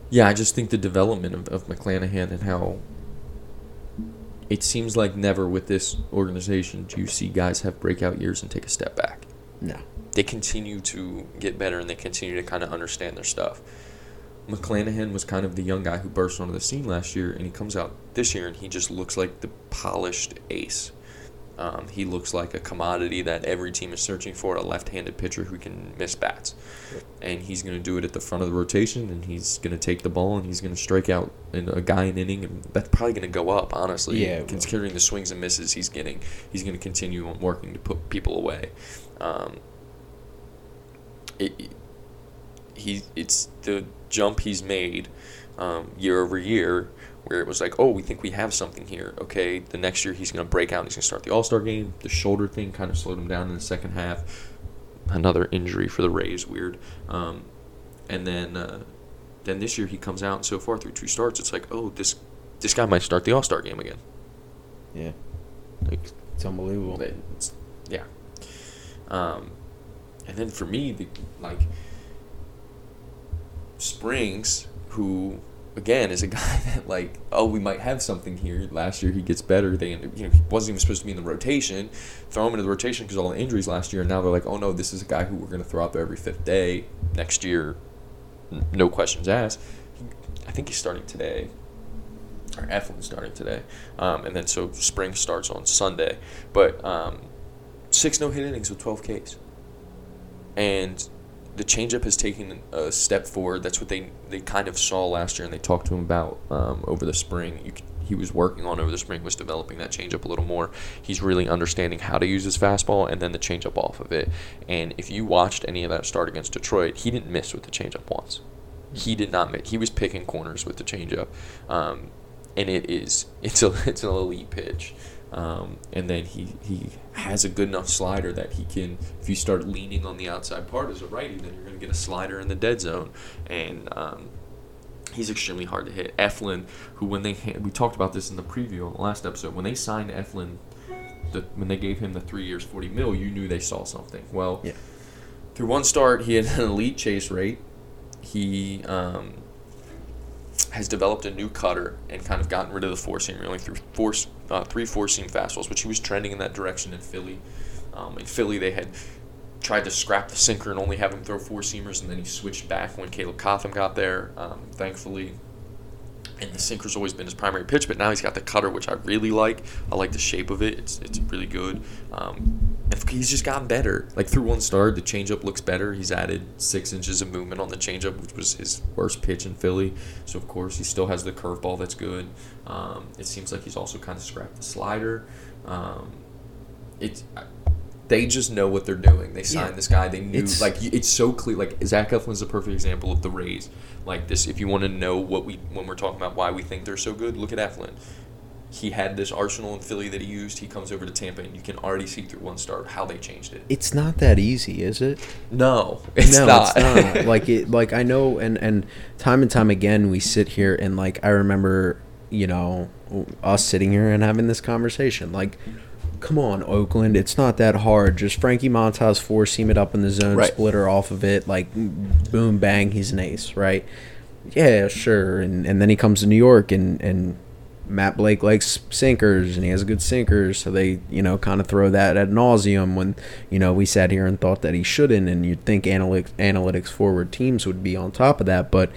S4: Yeah, I just think the development of, of McClanahan and how it seems like never with this organization do you see guys have breakout years and take a step back.
S3: No.
S1: They continue to get better and they continue to kind of understand their stuff.
S4: McClanahan was kind of the young guy who burst onto the scene last year, and he comes out this year and he just looks like the polished ace. Um, he looks like a commodity that every team is searching for, a left-handed pitcher who can miss bats. And he's going to do it at the front of the rotation, and he's going to take the ball, and he's going to strike out in a guy in an inning, and that's probably going to go up, honestly.
S3: Yeah,
S4: considering the swings and misses he's getting, he's going to continue on working to put people away. Um, it, he it's the jump he's made um, year over year where it was like oh we think we have something here. Okay the next year he's going to break out and he's going to start the all-star game. The shoulder thing kind of slowed him down in the second half. Another injury for the rays weird. Um, and then uh, then this year he comes out and so far through two starts it's like oh this this guy might start the all-star game again.
S3: Yeah,
S4: like
S3: it's unbelievable.
S4: it's, yeah. Um, and then for me, the, like Springs, who again is a [laughs] guy that like, oh, we might have something here. Last year he gets better. They you know he wasn't even supposed to be in the rotation. Throw him into the rotation because all the injuries last year. And now they're like, oh no, this is a guy who we're going to throw out there every fifth day next year. No questions asked. I think he's starting today or Eflin's starting today, um, and then so spring starts on Sunday. But um, six no hit innings with twelve Ks, and
S1: the changeup has taken a step forward. That's what they they kind of saw last year, and they talked to him about um, over the spring. You, he was working on over the spring was developing that changeup a little more. He's really understanding how to use his fastball and then the changeup off of it. And if you watched any of that start against Detroit, he didn't miss with the changeup once. He did not miss. He was picking corners with the changeup, um, and it is it's a [laughs] it's an elite pitch. Um, and then he, he has a good enough slider that he can, if you start leaning on the outside part as a righty, then you're going to get a slider in the dead zone. And um, he's extremely hard to hit. Eflin, who when they we talked about this in the preview on the last episode, when they signed Eflin, the, when they gave him the three years forty mil, you knew they saw something. Well,
S3: Yeah.
S1: through one start, he had an elite chase rate. He um, has developed a new cutter and kind of gotten rid of the four seam. Only threw four, uh, three four seam fastballs, which he was trending in that direction in Philly. Um, in Philly, they had tried to scrap the sinker and only have him throw four seamers, and then he switched back when Caleb Cotham got there. Um, thankfully, and the sinker's always been his primary pitch, but now he's got the cutter, which I really like. I like the shape of it; it's it's really good. Um, he's just gotten better. Like through one start, the changeup looks better. He's added six inches of movement on the changeup, which was his worst pitch in Philly. So of course, he still has the curveball that's good. Um, it seems like he's also kind of scrapped the slider. Um, it's they just know what they're doing. They signed
S3: Yeah.
S1: this guy. They knew
S3: It's-
S1: like it's so clear. Like Zach Eflin's a perfect example of the Rays. Like this, if you want to know what we when we're talking about why we think they're so good, look at Eflin. He had this arsenal in Philly that he used. He comes over to Tampa, and you can already see through one start how they changed it.
S3: It's not that easy, is it?
S1: No, [laughs] it's
S3: no,
S1: not.
S3: it's not. [laughs] like it, like I know, and and time and time again, we sit here and like I remember, you know, us sitting here and having this conversation. Like, come on, Oakland, it's not that hard. Just Frankie Montas four seam it up in the zone,
S1: Right.
S3: splitter off of it, like boom bang, he's an ace, right? Yeah, sure. And and then he comes to New York and and Matt Blake likes sinkers and he has good sinkers, so they, you know, kind of throw that at nauseum when, you know, we sat here and thought that he shouldn't, and you'd think analytics analytics forward teams would be on top of that, but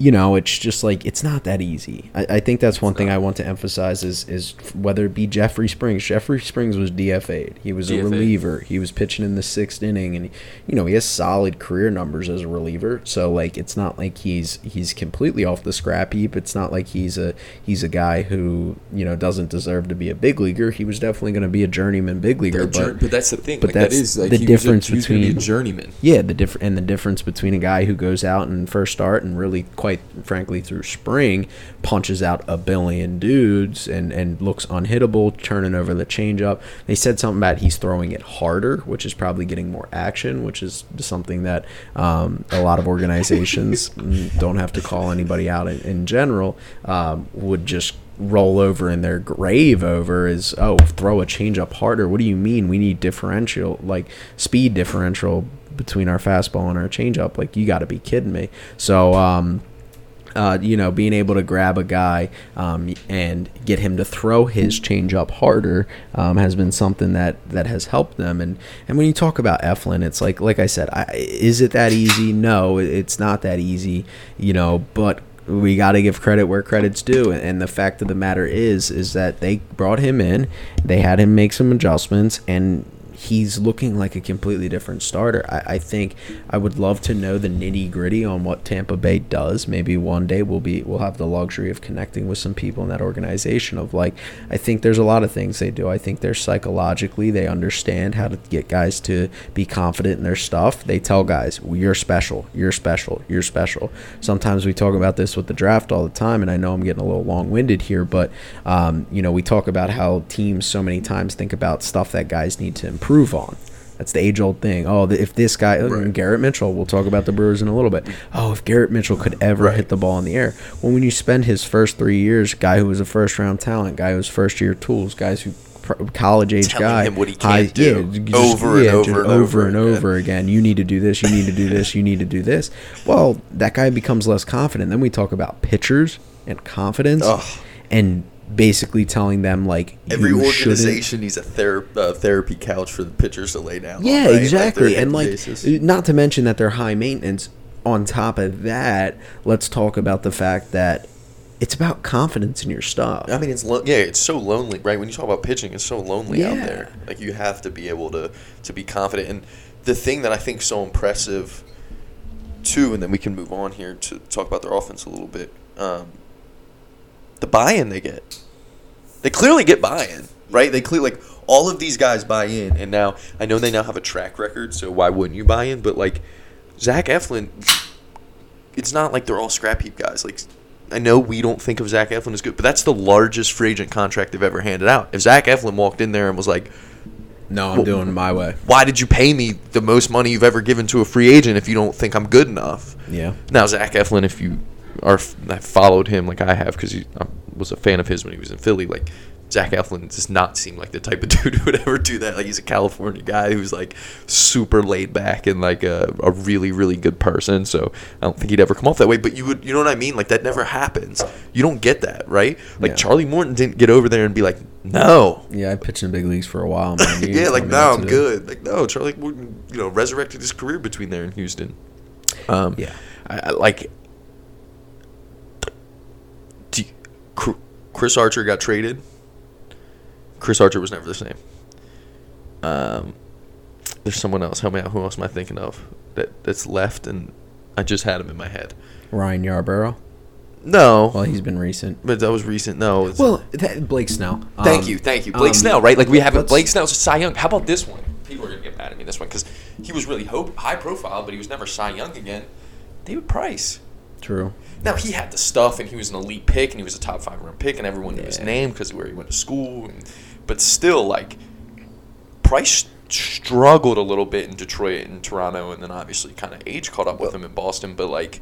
S3: you know, it's just like it's not that easy. I, I think that's one thing I want to emphasize is is whether it be Jeffrey Springs. Jeffrey Springs was DFA'd. He was a
S1: DFA'd.
S3: reliever. He was pitching in the sixth inning, and you know he has solid career numbers as a reliever. So like it's not like he's he's completely off the scrap heap. It's not like he's a he's a guy who you know doesn't deserve to be a big leaguer. He was definitely going to be a journeyman big leaguer,
S1: A jour-
S3: but
S1: but that's the thing.
S3: but
S1: like, that
S3: that's
S1: like
S3: the
S1: a-
S3: difference
S1: was gonna be a
S3: between-
S1: journeyman.
S3: yeah, the diff- and the difference between a guy who goes out and first start and really, quite frankly, through spring, punches out a billion dudes and and looks unhittable, turning over the changeup. They said something about he's throwing it harder, which is probably getting more action, which is something that um, a lot of organizations [laughs] don't have to call anybody out in, in general um, would just roll over in their grave over is oh throw a changeup harder. What do you mean? We need differential like speed differential between our fastball and our changeup. Like you got to be kidding me. So um, uh, you know, being able to grab a guy um, and get him to throw his changeup harder um, has been something that, that has helped them. And, and when you talk about Eflin, it's like like I said, I, is it that easy? No, it's not that easy. You know, but we got to give credit where credit's due. And, and the fact of the matter is, is that they brought him in, they had him make some adjustments, and he's looking like a completely different starter. I, I think I would love to know the nitty gritty on what Tampa Bay does. Maybe one day we'll be we'll have the luxury of connecting with some people in that organization. Of like, I think there's a lot of things they do. I think they're psychologically they understand how to get guys to be confident in their stuff. They tell guys, well, "You're special. You're special. You're special." Sometimes we talk about this with the draft all the time, and I know I'm getting a little long-winded here, but um, you know we talk about how teams so many times think about stuff that guys need to improve on. That's the age-old thing. Oh, if this guy,
S1: Right.
S3: Mm, Garrett Mitchell, we'll talk about the Brewers in a little bit. Oh, if Garrett Mitchell could ever
S1: Right.
S3: hit the ball in the air. Well, when you spend his first three years, guy who was a first-round talent, guy who was first-year tools, guys who college-age
S1: Telling
S3: guy,
S1: him what he can't do
S3: yeah, just-
S1: over and
S3: yeah,
S1: over and
S3: over
S1: over
S3: and
S1: again.
S3: again. You need to do this. You need to do [laughs] this. You need to do this. Well, that guy becomes less confident. Then we talk about pitchers and confidence,
S5: Ugh.
S3: and basically telling them like
S5: Every
S3: shouldn't-
S5: organization needs a ther- uh, therapy couch for the pitchers to lay down. on,
S3: Yeah,
S5: right?
S3: Exactly.
S5: their
S3: and like,
S5: basis.
S3: not to mention that they're high maintenance. On top of that, let's talk about the fact that it's about confidence in your stuff.
S5: I mean, it's lo- yeah, it's so lonely, right? When you talk about pitching, it's so lonely out there. Like you have to be able to to be confident. And the thing that I think is so impressive
S1: too, and then we can move on here to talk about their offense a little bit. Um, the buy-in they get, they clearly get buy-in, right? They clearly like all of these guys buy in, and now I know they now have a track record, so why wouldn't you buy in? But like Zach Eflin, it's not like they're all scrap heap guys. Like I know we don't think of Zach Eflin as good, but that's the largest free agent contract they've ever handed out. If Zach Eflin walked in there and was like,
S3: No, I'm
S1: Well-
S3: doing it my way.
S1: "Why did you pay me the most money you've ever given to a free agent if you don't think I'm good enough?"
S3: Yeah.
S1: Now Zach Eflin, if you are have followed him like I have, because I was a fan of his when he was in Philly, like Zach Eflin does not seem like the type of [laughs] dude who would ever do that. Like he's a California guy who's like super laid back and like a, a really really good person. So I don't think he'd ever come off that way. But you would, you know what I mean? Like that never happens. You don't get that, right? Like
S3: Yeah.
S1: Charlie Morton didn't get over there and be like, no.
S3: Yeah, I pitched in big leagues for a while, man. [laughs]
S1: Yeah, like no, I'm good. Like no, Charlie Morton, you know, resurrected his career between there and Houston. Um,
S3: Yeah.
S1: I, I like. Do you- Cr- Chris Archer got traded. Chris Archer was never the same. Um, there's someone else. Help me out. Who else am I thinking of that that's left? And I just had him in my head.
S3: Ryan Yarbrough.
S1: No,
S3: Well, he's been recent.
S1: but that was recent. No, it's,
S3: Well, that, Blake Snell.
S1: Thank
S3: Um,
S1: you, thank you, Blake
S3: um,
S1: Snell. Right, like we have
S3: let's-
S1: Blake Snell's a Cy Young. How about this one? People are gonna get mad at me this one because he was really hope, high profile, but he was never Cy Young again. David Price.
S3: True.
S1: Now he had the stuff, and he was an elite pick, and he was a top five round pick, and everyone knew his name because where he went to school. And, but still, like Price struggled a little bit in Detroit and Toronto, and then obviously kind of age caught up with him in Boston. But like,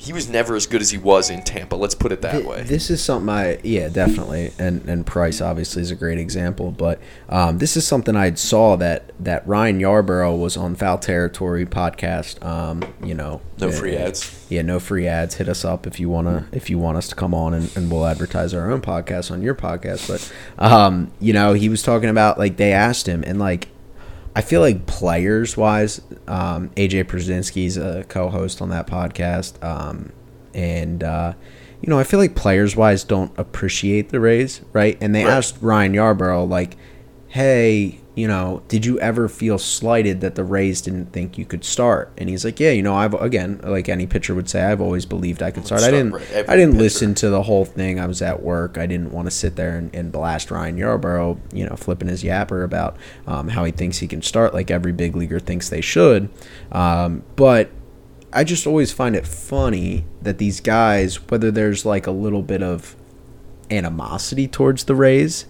S1: he was never as good as he was in Tampa. Let's put it that
S3: Th-
S1: way.
S3: This is something I yeah definitely and and Price obviously is a great example, but um, this is something I saw that that Ryan Yarbrough was on Foul Territory podcast. Um, you know,
S1: No
S3: uh,
S1: free ads.
S3: Yeah, no free ads. Hit us up if you wanna if you want us to come on and, and we'll advertise our own podcast on your podcast. But um, you know, he was talking about like they asked him and like I feel like players wise, um, AJ Pierzynski's a co-host on that podcast, um, and uh, you know I feel like players wise don't appreciate the Rays, right? And they
S1: Right.
S3: asked Ryan Yarbrough like, "Hey, you know, did you ever feel slighted that the Rays didn't think you could start?" And he's like, "Yeah, you know, I've again, like any pitcher would say, I've always believed I could start. I didn't,
S1: right,
S3: I didn't
S1: pitcher.
S3: listen to the whole thing. I was at work. I didn't want to sit there and, and blast Ryan Yarbrough, you know, flipping his yapper about um, how he thinks he can start, like every big leaguer thinks they should. Um, but I just always find it funny that these guys, whether there's like a little bit of animosity towards the Rays,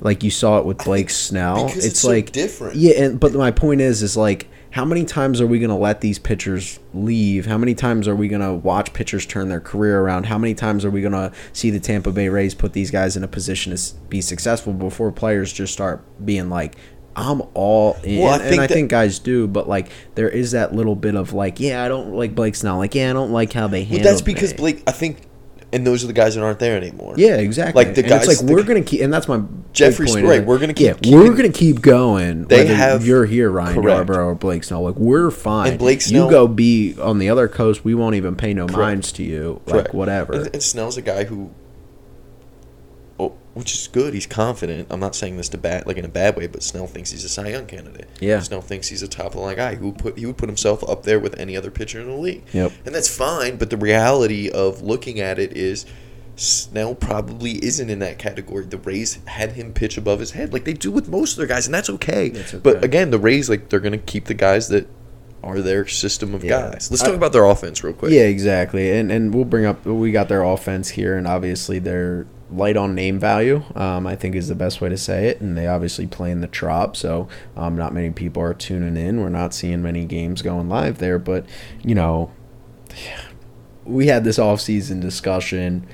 S3: like you saw it with Blake Snell, it's,
S1: it's so
S3: like
S1: different.
S3: Yeah, and but my point is, is like. How many times are we going to let these pitchers leave? How many times are we going to watch pitchers turn their career around? How many times are we going to see the Tampa Bay Rays put these guys in a position to be successful before players just start being like, I'm all in?
S1: Well, I
S3: and I
S1: that-
S3: think guys do, but like there is that little bit of like, yeah, I don't like Blake Snell. Like, yeah, I don't like how they
S1: But
S3: handle.
S1: that's because Blake. I think, and those are the guys that aren't there anymore.
S3: Yeah, exactly.
S1: Like the
S3: and
S1: guys,
S3: it's like
S1: the-
S3: we're gonna keep, and that's my
S1: Jeffrey's
S3: point,
S1: right, we're gonna keep
S3: yeah,
S1: keeping-
S3: we're gonna keep going.
S1: They have-
S3: you're here, Ryan
S1: correct.
S3: Yarbrough or Blake Snell. Like we're fine.
S1: And Blake Snell-
S3: you go be on the other coast. We won't even pay no
S1: Correct.
S3: minds to you.
S1: Correct.
S3: Whatever.
S1: And, and Snell's a guy who, which is good. He's confident. I'm not saying this to bad, like in a bad way, but Snell thinks he's a Cy Young candidate.
S3: Yeah.
S1: Snell thinks he's a top of the line guy who put he would put himself up there with any other pitcher in the league.
S3: Yep.
S1: And that's fine. But the reality of looking at it is. Snell probably isn't in that category. The Rays had him pitch above his head, like they do with most of their guys, and that's okay.
S3: That's
S1: But again, the Rays like they're gonna keep the guys that are their system of
S3: Yeah.
S1: guys. Let's
S3: I-
S1: talk about their offense real quick.
S3: Yeah, exactly. And and we'll bring up we got their offense here, and obviously they're light on name value. Um, I think is the best way to say it. And they obviously play in the Trop, so um, not many people are tuning in. We're not seeing many games going live there, but you know, we had this off-season discussion,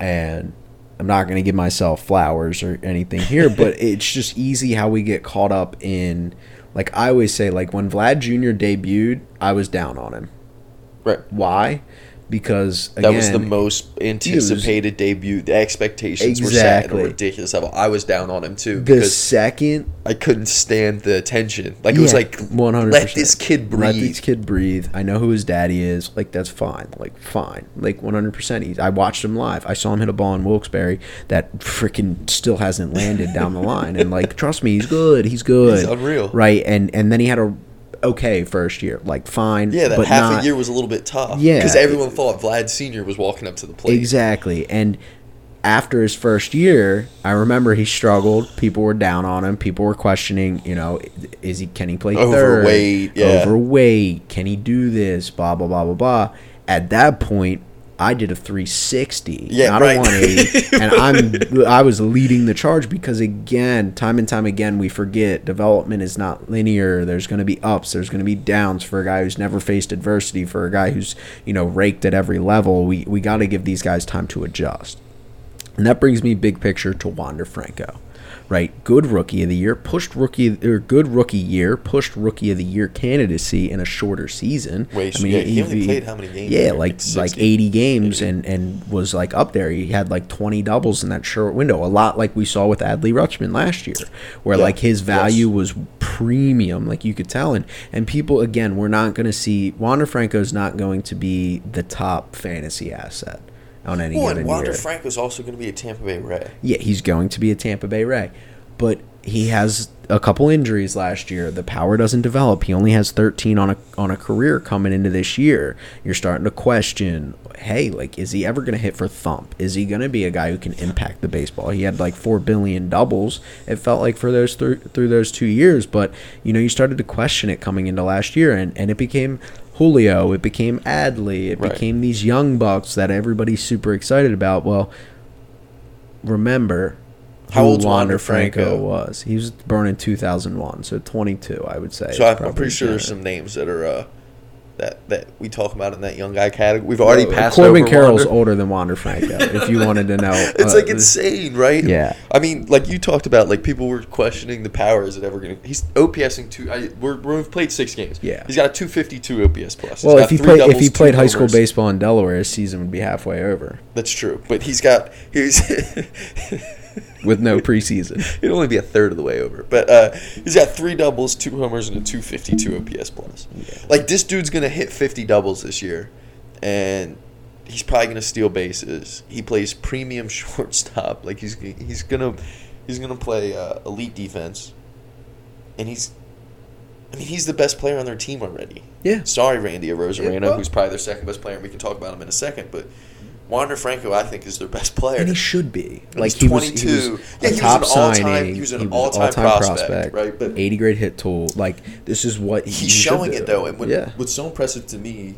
S3: and I'm not going to give myself flowers or anything here, but [laughs] it's just easy how we get caught up in. Like I always say, like when Vlad Jr. debuted, I was down on him.
S1: Right.
S3: Why? Because again,
S1: That was the most anticipated debut. The expectations were set at a ridiculous level. I was down on him too
S3: the
S1: because
S3: second.
S1: I couldn't stand the attention. Like it was like,
S3: 100%.
S1: let this kid breathe.
S3: Let this kid breathe. I know who his daddy is. Like that's fine. Like fine. Like 100. percent I watched him live. I saw him hit a ball in Wilkes-Barre that freaking still hasn't landed down the line. And like, trust me, he's good. He's good.
S1: He's unreal.
S3: Right. And and then he had a okay first year, like fine.
S1: Yeah, that
S3: but
S1: half
S3: not,
S1: a year was a little bit tough.
S3: Yeah.
S1: because everyone thought Vlad Senior was walking up to the plate.
S3: Exactly. And after his first year, I remember he struggled. People were down on him. People were questioning, you know, is he can he play
S1: Overweight,
S3: third?
S1: yeah.
S3: Overweight. Can he do this? Blah blah blah blah blah. At that point, I did a 360,
S1: Yeah,
S3: not
S1: right.
S3: a 180, [laughs] and I'm I was leading the charge because again, time and time again, we forget development is not linear. There's going to be ups, there's going to be downs for a guy who's never faced adversity, for a guy who's you know raked at every level. We we got to give these guys time to adjust. And that brings me big picture to Wander Franco. Right, good rookie of the year, pushed rookie or good rookie year, pushed rookie of the year candidacy in a shorter season.
S1: Wait, yeah, he only played how many games
S3: Yeah, like
S1: Like
S3: like eighty games, and and was like up there. He had like twenty doubles in that short window, a lot like we saw with Adley Rutschman last year, where
S1: Yeah,
S3: like his value
S1: yes.
S3: was premium, like you could tell. And and people again, we're not going to see Wander Franco's not going to be the top fantasy asset on any
S1: Well,
S3: given
S1: and Wander
S3: year.
S1: Franco's also going to be a Tampa Bay Ray.
S3: Yeah, he's going to be a Tampa Bay Ray. But he has a couple injuries last year. The power doesn't develop. He only has 13 on a on a career coming into this year. You're starting to question, hey, like is he ever going to hit for thump? Is he going to be a guy who can impact the baseball? He had like 4 billion doubles. It felt like for those through through those 2 years, but you know, you started to question it coming into last year and and it became Julio, it became Adley, it
S1: Right.
S3: became these young bucks that everybody's super excited about. Well, remember
S1: How old
S3: Wander Franco, was. He was born in 2001, so 22, I would say.
S1: So I'm, I'm pretty sure there's some names that are uh, that that we talk about in that young guy category. We've already passed
S3: Corbin Carroll's older than Wander Franco. if you [laughs] wanted to know,
S1: It's
S3: Uh,
S1: like insane, right?
S3: Yeah.
S1: I mean, like you talked about, like people were questioning the power. Is it ever going to? He's OPSing two. I, we're, we've played six games.
S3: Yeah.
S1: He's got a 252 OPS plus. He's
S3: Well, if he played if he played high school baseball in Delaware, his season would be halfway over
S1: that's true. But he's got he's. [laughs] [laughs]
S3: with no preseason.
S1: It'd only be a third of the way over. But uh, he's got three doubles, two homers, and a 252 OPS plus. Like, this dude's going to hit 50 doubles this year, and he's probably going to steal bases. He plays premium [laughs] shortstop. Like, he's he's going to he's gonna play uh, elite defense, and he's. I mean, he's the best player on their team already.
S3: Yeah.
S1: Sorry, Randy Arozarena,
S3: Yeah, well-
S1: who's probably their second best player. and We can talk about him in a second, but Wander Franco, I think, is their best player.
S3: And he should be.
S1: And
S3: Like
S1: he's
S3: he was, he
S1: 22.
S3: was
S1: Yeah, he was
S3: top
S1: an all-time-
S3: signing.
S1: he was an
S3: an
S1: all-time prospect, right? But-
S3: 80 grade hit tool. Like this is what he
S1: he's showing it though, and when,
S3: yeah.
S1: what's so impressive to me,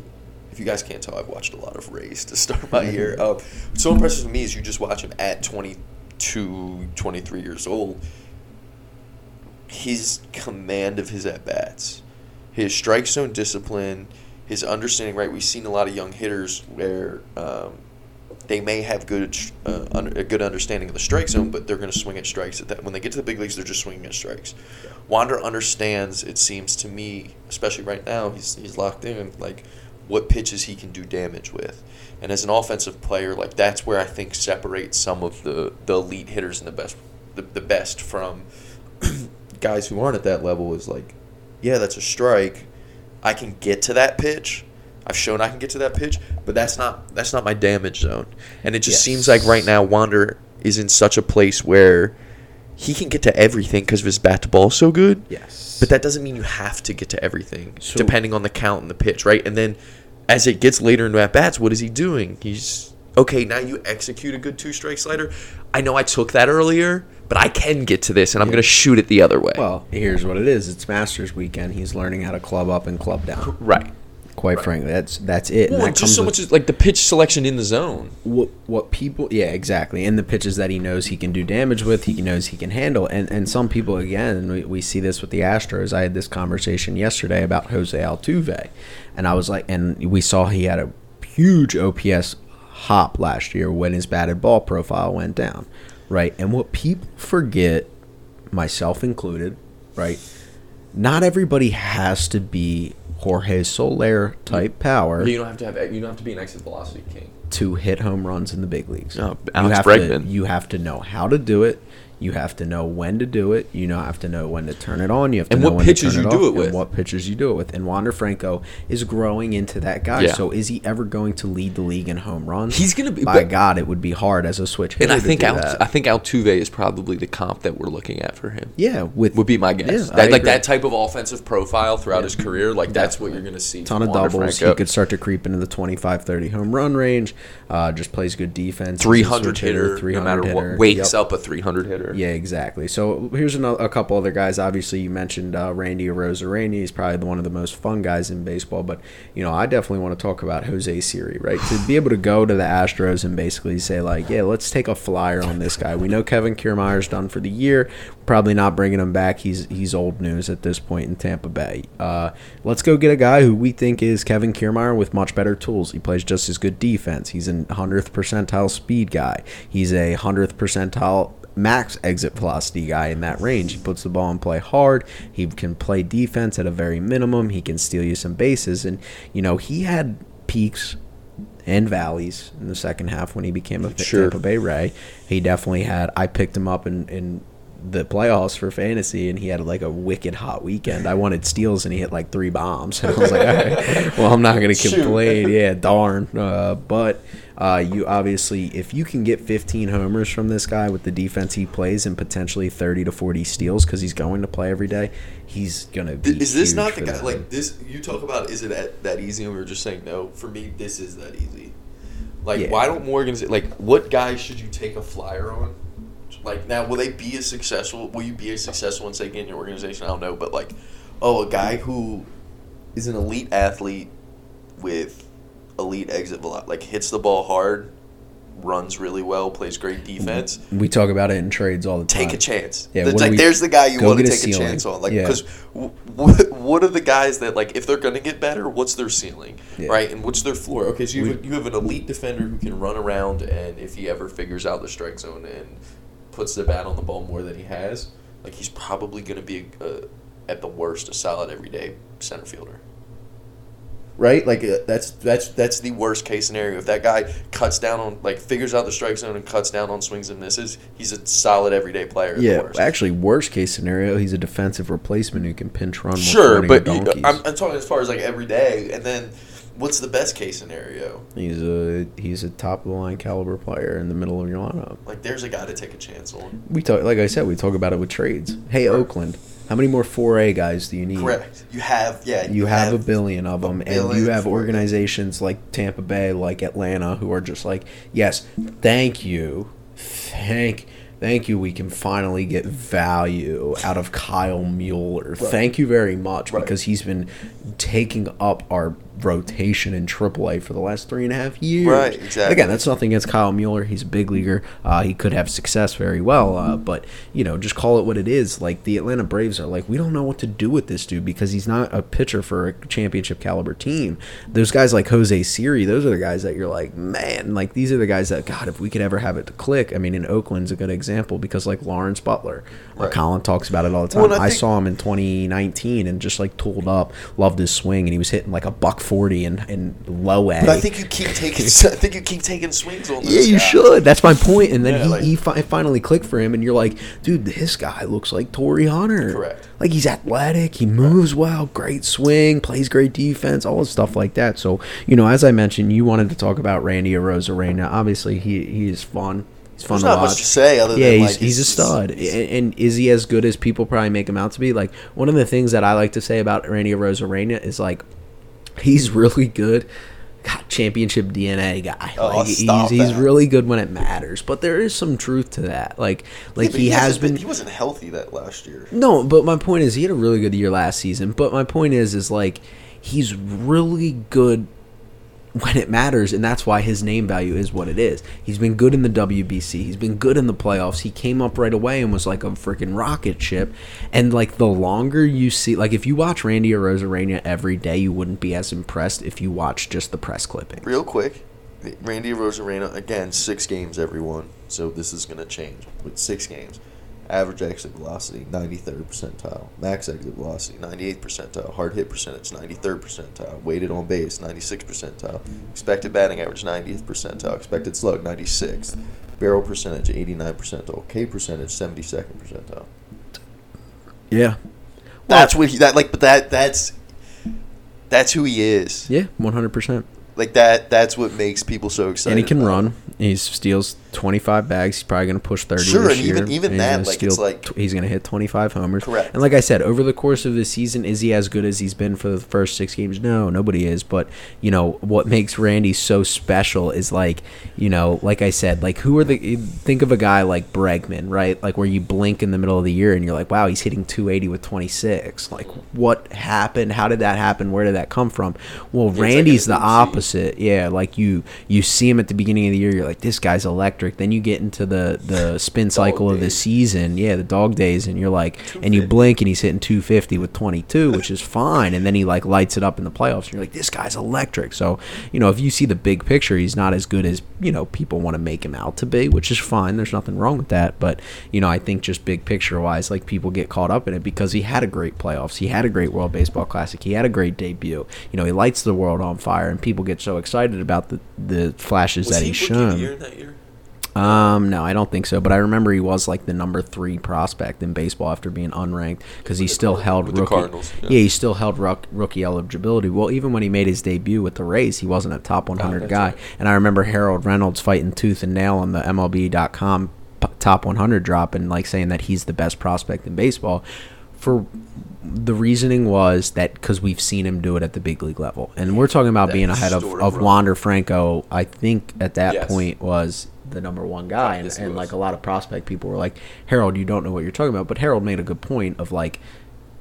S1: if you guys can't tell, I've watched a lot of Rays to start my year. Uh, what's so impressive to me is you just watch him at 22, 23 years old. His command of his at bats, his strike zone discipline, his understanding. Right, we've seen a lot of young hitters where. Um, they may have good uh, a good understanding of the strike zone, but they're going to swing at strikes. At that when they get to the big leagues, they're just swinging at strikes. Wander understands. It seems to me, especially right now, he's he's locked in like what pitches he can do damage with. And as an offensive player, like that's where I think separates some of the, the elite hitters and the best the, the best from [clears throat] guys who aren't at that level is like, yeah, that's a strike. I can get to that pitch. I've shown I can get to that pitch, but that's not that's not my damage zone. And it just
S3: Yes.
S1: seems like right now Wander is in such a place where he can get to everything because of his bat to ball so good.
S3: Yes.
S1: But that doesn't mean you have to get to everything,
S3: So-
S1: depending on the count and the pitch, right? And then as it gets later into at bats, what is he doing? He's okay. Now you execute a good two strike slider. I know I took that earlier, but I can get to this, and I'm going to shoot it the other way.
S3: Well, here's what it is. It's Masters weekend. He's learning how to club up and club down.
S1: right.
S3: Quite frankly, that's that's it.
S1: Well,
S3: that
S1: just so much as like the pitch selection in the zone.
S3: what what people yeah exactly and the pitches that he knows he can do damage with he knows he can handle and and some people again we, we see this with the Astros I had this conversation yesterday about Jose Altuve and I was like and we saw he had a huge OPS hop last year when his batted ball profile went down right and what people forget myself included right not everybody has to be Jorge Soler type power
S6: You don't have to have you don't have to be an exit velocity king.
S3: to hit home runs in the big leagues.
S6: No,
S3: you
S6: Alex
S3: have
S6: Bregman.
S3: to you have to know how to do it. You have to know when to do it. You know, have to know when to turn it on. You have to
S6: And
S3: know
S6: what
S3: when
S6: pitches
S3: to turn
S6: you
S3: it
S6: do it with.
S3: and what pitches you do it with. And Wander Franco is growing into that guy.
S6: Yeah.
S3: So is he ever going to lead the league in home runs?
S6: He's gonna be-
S3: By
S6: but-
S3: God, it would be hard as a switch hitter.
S6: And I
S3: to
S6: think Al-. I think Altuve is probably the comp that we're looking at for him.
S3: yeah, with
S6: Would be my guess.
S3: Yeah,
S6: that, like that type of offensive profile throughout his career, like that's what you're going to see.
S3: ton of
S6: Wander
S3: doubles.
S6: Franco.
S3: He could start to creep into the 25, 30 home run range. Uh, just plays good defense.
S6: 300
S3: switch
S6: hitter,
S3: 300
S6: no matter
S3: hitter.
S6: what, wakes
S3: Yep.
S6: up a 300 hitter.
S3: Yeah, exactly. So here's another, a couple other guys. Obviously, you mentioned uh, Randy Arozarena. He's probably one of the most fun guys in baseball. But you know, I definitely want to talk about Jose Siri. Right, to be able to go to the Astros and basically say like, yeah, let's take a flyer on this guy. We know Kevin Kiermaier's done for the year. Probably not bringing him back. He's he's old news at this point in Tampa Bay. Uh, let's go get a guy who we think is Kevin Kiermaier with much better tools. He plays just as good defense. He's a hundredth percentile speed guy. He's a hundredth percentile max exit velocity guy in that range. He puts the ball in play hard. He can play defense at a very minimum. He can steal you some bases. And, you know, he had peaks and valleys in the second half when he became a
S6: Sure.
S3: Tampa Bay Ray. He definitely had. I picked him up in, in the playoffs for fantasy, and he had like a wicked hot weekend. I wanted steals, and he hit like three bombs. And [laughs] I was like, all right, well, I'm not going to complain. Yeah, [laughs] darn. Uh, but uh, you obviously, if you can get 15 homers from this guy with the defense he plays, and potentially 30 to 40 steals because he's going to play every day, he's going to be.
S1: Is this not the guy? Like this, you talk about is it that, that easy? And we were just saying no. For me, this is that easy. Like,
S3: Yeah.
S1: why don't organizations like what guys should you take a flyer on? Like now, will they be as successful? Will you be as successful in say in your organization? I don't know, but like, oh, a guy who is an elite athlete with elite exit velocity, like hits the ball hard, runs really well, plays great defense.
S3: we talk about it in trades all the time.
S1: Take a chance.
S3: Yeah,
S1: There's, like,
S3: we-
S1: there's the guy you want to
S3: get a
S1: take a, chance on. Like,
S3: Yeah.
S1: because what, what are the guys that like if they're going to get better, what's their ceiling,
S3: Yeah.
S1: right? And what's their floor? Okay, so you
S3: We-
S1: you have an elite defender who can run around, and if he ever figures out the strike zone and puts the bat on the ball more than he has, like he's probably going to be a, at the worst a solid everyday center fielder. Right, like uh, that's that's that's the worst case scenario. If that guy cuts down on like figures out the strike zone and cuts down on swings and misses, he's a solid everyday player. at the
S3: Yeah,
S1: worst.
S3: actually, worst case scenario, he's a defensive replacement who can pinch run. while
S1: Sure,
S3: running
S1: but you,
S3: donkeys.
S1: I'm, I'm talking as far as like every day, and then what's the best case scenario?
S3: he's a he's a top of the line caliber player in the middle of your lineup.
S1: Like, there's a guy to take a chance on.
S3: We talk, like I said, we talk about it with trades. Hey, Oakland, how many more four A guys do you need?
S1: Correct. You have, yeah.
S3: You have a billion of them, and you have organizations like Tampa Bay, like Atlanta, who are just like, yes, thank you, thank, thank you. We can finally get value out of Kyle Mueller. Thank you very much
S1: Right.
S3: because he's been taking up our rotation in AAA for the last three and a half years.
S1: Right, exactly.
S3: Again, that's nothing against Kyle Mueller. He's a big leaguer. Uh, he could have success very well, uh, but you know, just call it what it is. Like the Atlanta Braves are like, we don't know what to do with this dude because he's not a pitcher for a championship caliber team. Those guys like Jose Siri, those are the guys that you're like, man, like these are the guys that God, if we could ever have it to click. I mean, in Oakland's a good example because like Lawrence Butler, uh,
S1: Right.
S3: Colin talks about it all the time.
S1: Well, I
S3: I,
S1: think-
S3: saw him in 2019 and just like tooled up, loved his swing, and he was hitting like a buck forty and and low A.
S1: But I think you keep taking. I think you keep taking swings on. Those
S3: Yeah, you
S1: guys.
S3: should. That's my point. And then
S1: Yeah,
S3: he,
S1: like-
S3: he fi- finally clicked for him, and you're like, dude, this guy looks like Torii Hunter.
S1: Correct.
S3: Like he's athletic, he moves well, great swing, plays great defense, all this stuff like that. So you know, as I mentioned, you wanted to talk about Randy Arozarena. Obviously, he he is fun. He's fun
S1: There's
S3: to
S1: not
S3: watch.
S1: much to say other
S3: yeah,
S1: than
S3: he's,
S1: like
S3: he's a stud.
S1: he's-
S3: and, and is he as good as people probably make him out to be? Like one of the things that I like to say about Randy Arozarena is like he's really good. God, championship DNA guy.
S1: Oh,
S3: like, he's he's really good when it matters. But there is some truth to that. Like like
S1: Yeah, but
S3: he, has
S1: hasn't
S3: been.
S1: He wasn't healthy that last year.
S3: No, but my point is he had a really good year last season. But my point is is like he's really good when it matters, and that's why his name value is what it is. He's been good in the WBC. He's been good in the playoffs. He came up right away and was like a freaking rocket ship. And like the longer you see, like if you watch Randy Arozarena every day, you wouldn't be as impressed if you watch just the press clipping.
S1: Real quick, Randy Arozarena again six games everyone. So this is gonna change with six games. Average exit velocity, 93rd percentile. Max exit velocity, 98th percentile. Hard hit percentage, 93rd percentile. Weighted on base, 96th percentile. Expected batting average, 90th percentile. Expected slug, 96th. Barrel percentage, 89 percentile. K percentage, 72nd percentile.
S3: Yeah.
S1: That's what he that like but that that's that's who he is.
S3: Yeah, 100%.
S1: Like that that's what makes people so excited.
S3: And he can run.
S1: him.
S3: He steals 25 bags. He's probably going to push 30
S1: Sure,
S3: this
S1: and
S3: year.
S1: even- even that, like, it's like-
S3: he's going to hit 25 homers.
S1: Correct.
S3: And like I said, over the course of the season, is he as good as he's been for the first six games? No, nobody is. But you know what makes Randy so special is like, you know, like I said, like who are the? Think of a guy like Bregman, right? Like where you blink in the middle of the year and you're like, wow, he's hitting 280 with 26. Like what happened? How did that happen? Where did that come from? Well,
S1: like
S3: Randy's
S1: an
S3: the opposite. Yeah, like you you see him at the beginning of the year, you're like, this guy's electric. Then you get into the the spin cycle of the season, yeah, the dog days, and you're like, and you blink and he's hitting 250 with 22, which is fine. And then he like lights it up in the playoffs, and you're like, this guy's electric. So you know, if you see the big picture, he's not as good as you know people want to make him out to be, which is fine. There's nothing wrong with that. But you know, I think just big picture wise, like people get caught up in it because he had a great playoffs, he had a great World Baseball Classic, he had a great debut. You know, he lights the world on fire, and people get so excited about the the flashes
S1: Was
S3: that
S1: he
S3: he's
S1: rookie
S3: shown.
S1: year that year?
S3: Um, no, I don't think so. But I remember he was like the number three prospect in baseball after being unranked because he still held
S1: with
S3: rookie.
S1: Cardinals, yeah.
S3: yeah. he still held rook, rookie eligibility. Well, even when he made his debut with the Rays, he wasn't a top 100
S1: Oh,
S3: guy.
S1: right.
S3: And I remember Harold Reynolds fighting tooth and nail on the MLB.com top 100 drop and like saying that he's the best prospect in baseball. For the reasoning was that because we've seen him do it at the big league level, and we're talking about
S1: That
S3: being ahead of, of. Wander Franco. I think at that
S1: Yes.
S3: point was the number one guy, and, and like a lot of prospect people were like, Harold, you don't know what you're talking about. But Harold made a good point of like,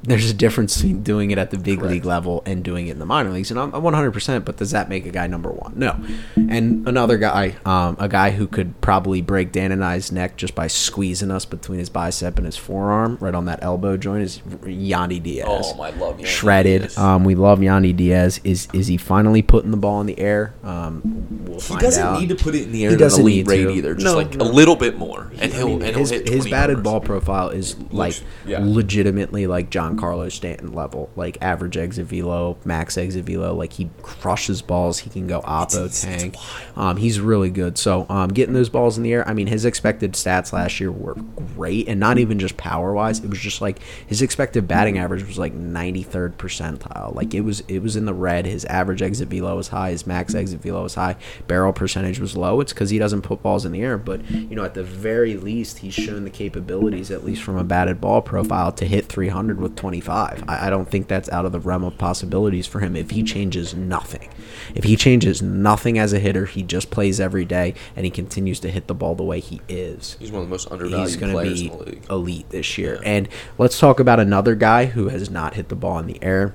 S3: there's a difference between doing it at the big
S1: Correct.
S3: league level and doing it in the minor leagues. And I'm I'm 100%, but does that make a guy number one? No. And another guy, um, a guy who could probably break Dan and I's neck just by squeezing us between his bicep and his forearm, right on that elbow joint, is Yandy Diaz
S1: Oh, I love Yandy
S3: shredded.
S1: Diaz.
S3: Um, we love Yandy Diaz. Is is he finally putting the ball in the air? Um, we'll
S1: He
S3: find
S1: doesn't
S3: out.
S1: need to put it in the air
S3: He doesn't
S1: elite
S3: need
S1: rate
S3: to.
S1: either. Just
S3: No,
S1: like
S3: no.
S1: a little bit more, and
S3: I
S1: he'll
S3: mean,
S1: and he'll
S3: his,
S1: hit
S3: his batted
S1: homers.
S3: ball profile is like
S1: yeah.
S3: legitimately like John Carlos Stanton level, like average exit velo, max exit velo. Like he crushes balls. He can go oppo
S1: it's- it's
S3: tank. Um, he's really good. So um, getting those balls in the air. I mean, his expected stats last year were great, and not even just power wise. It was just like his expected batting average was like 93rd percentile. Like it was it was in the red. His average exit velo was high. His max exit velo was high. Barrel percentage was low. It's because he doesn't put balls in the air. But you know, at the very least, he's shown the capabilities, at least from a batted ball profile, to hit 300 with 25. I, I don't think that's out of the realm of possibilities for him if he changes nothing. If he changes nothing as a hitter, he just plays every day and he continues to hit the ball the way he is
S1: He's one of the most undervalued
S3: he's going to
S1: players
S3: be
S1: in the league.
S3: elite this year.
S1: Yeah.
S3: And let's talk about another guy who has not hit the ball in the air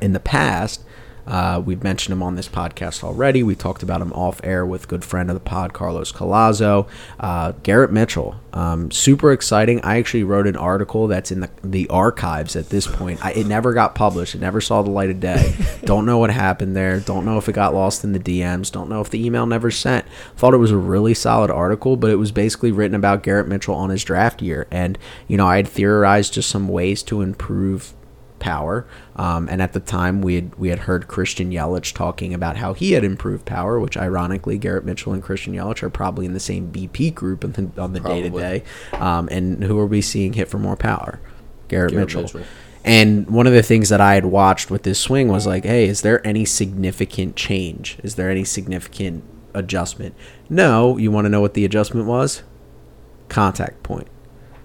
S3: in the past. Uh, we've mentioned him on this podcast already. We talked about him off air with good friend of the pod, Carlos Colazo. Uh, Garrett Mitchell, um, super exciting. I actually wrote an article that's in the, the archives at this point. I, it never got published. It never saw the light of day. [laughs] Don't know what happened there. Don't know if it got lost in the DMs. Don't know if the email never sent. Thought it was a really solid article, but it was basically written about Garrett Mitchell on his draft year. And, you know, I had theorized just some ways to improve power. Um, and at the time, we had we had heard Christian Yelich talking about how he had improved power, which ironically, Garrett Mitchell and Christian Yelich are probably in the same BP group the, on the day to day. Um, And who are we seeing hit for more power? Garrett,
S1: Garrett
S3: Mitchell.
S1: Mitchell.
S3: And one of the things that I had watched with this swing was like, hey, is there any significant change? Is there any significant adjustment? No. You want to know what the adjustment was? Contact point.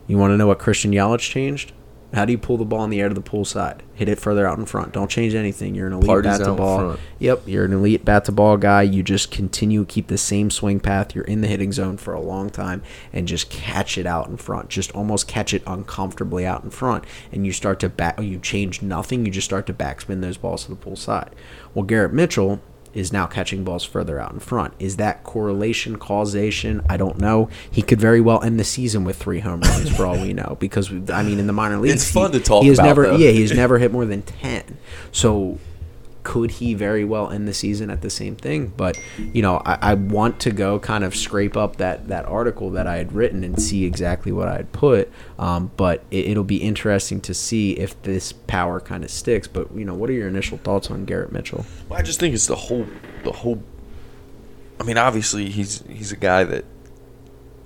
S3: You want to know what Christian Yelich changed? How do you pull the ball in the air to the pull side? Hit it further out in front. Don't change anything. You're an elite
S1: Party's
S3: bat to ball.
S1: front.
S3: Yep, you're an elite bat to ball guy. You just continue keep the same swing path. You're in the hitting zone for a long time and just catch it out in front. Just almost catch it uncomfortably out in front, and you start to back. You change nothing. You just start to backspin those balls to the pull side. Well, Garrett Mitchell is now catching balls further out in front. Is that correlation, causation? I don't know. He could very well end the season with three home runs for all we know. Because I mean, in the minor leagues,
S1: It's fun
S3: he-
S1: to talk
S3: he has
S1: about,
S3: Never,
S1: though.
S3: yeah, he's never hit more than ten. So could he very well end the season at the same thing? But you know, I, I want to go kind of scrape up that that article that I had written and see exactly what I had put. Um, but it, it'll be interesting to see if this power kind of sticks. But you know, what are your initial thoughts on Garrett Mitchell?
S1: Well, I just think it's the whole, the whole. I mean, obviously he's he's a guy that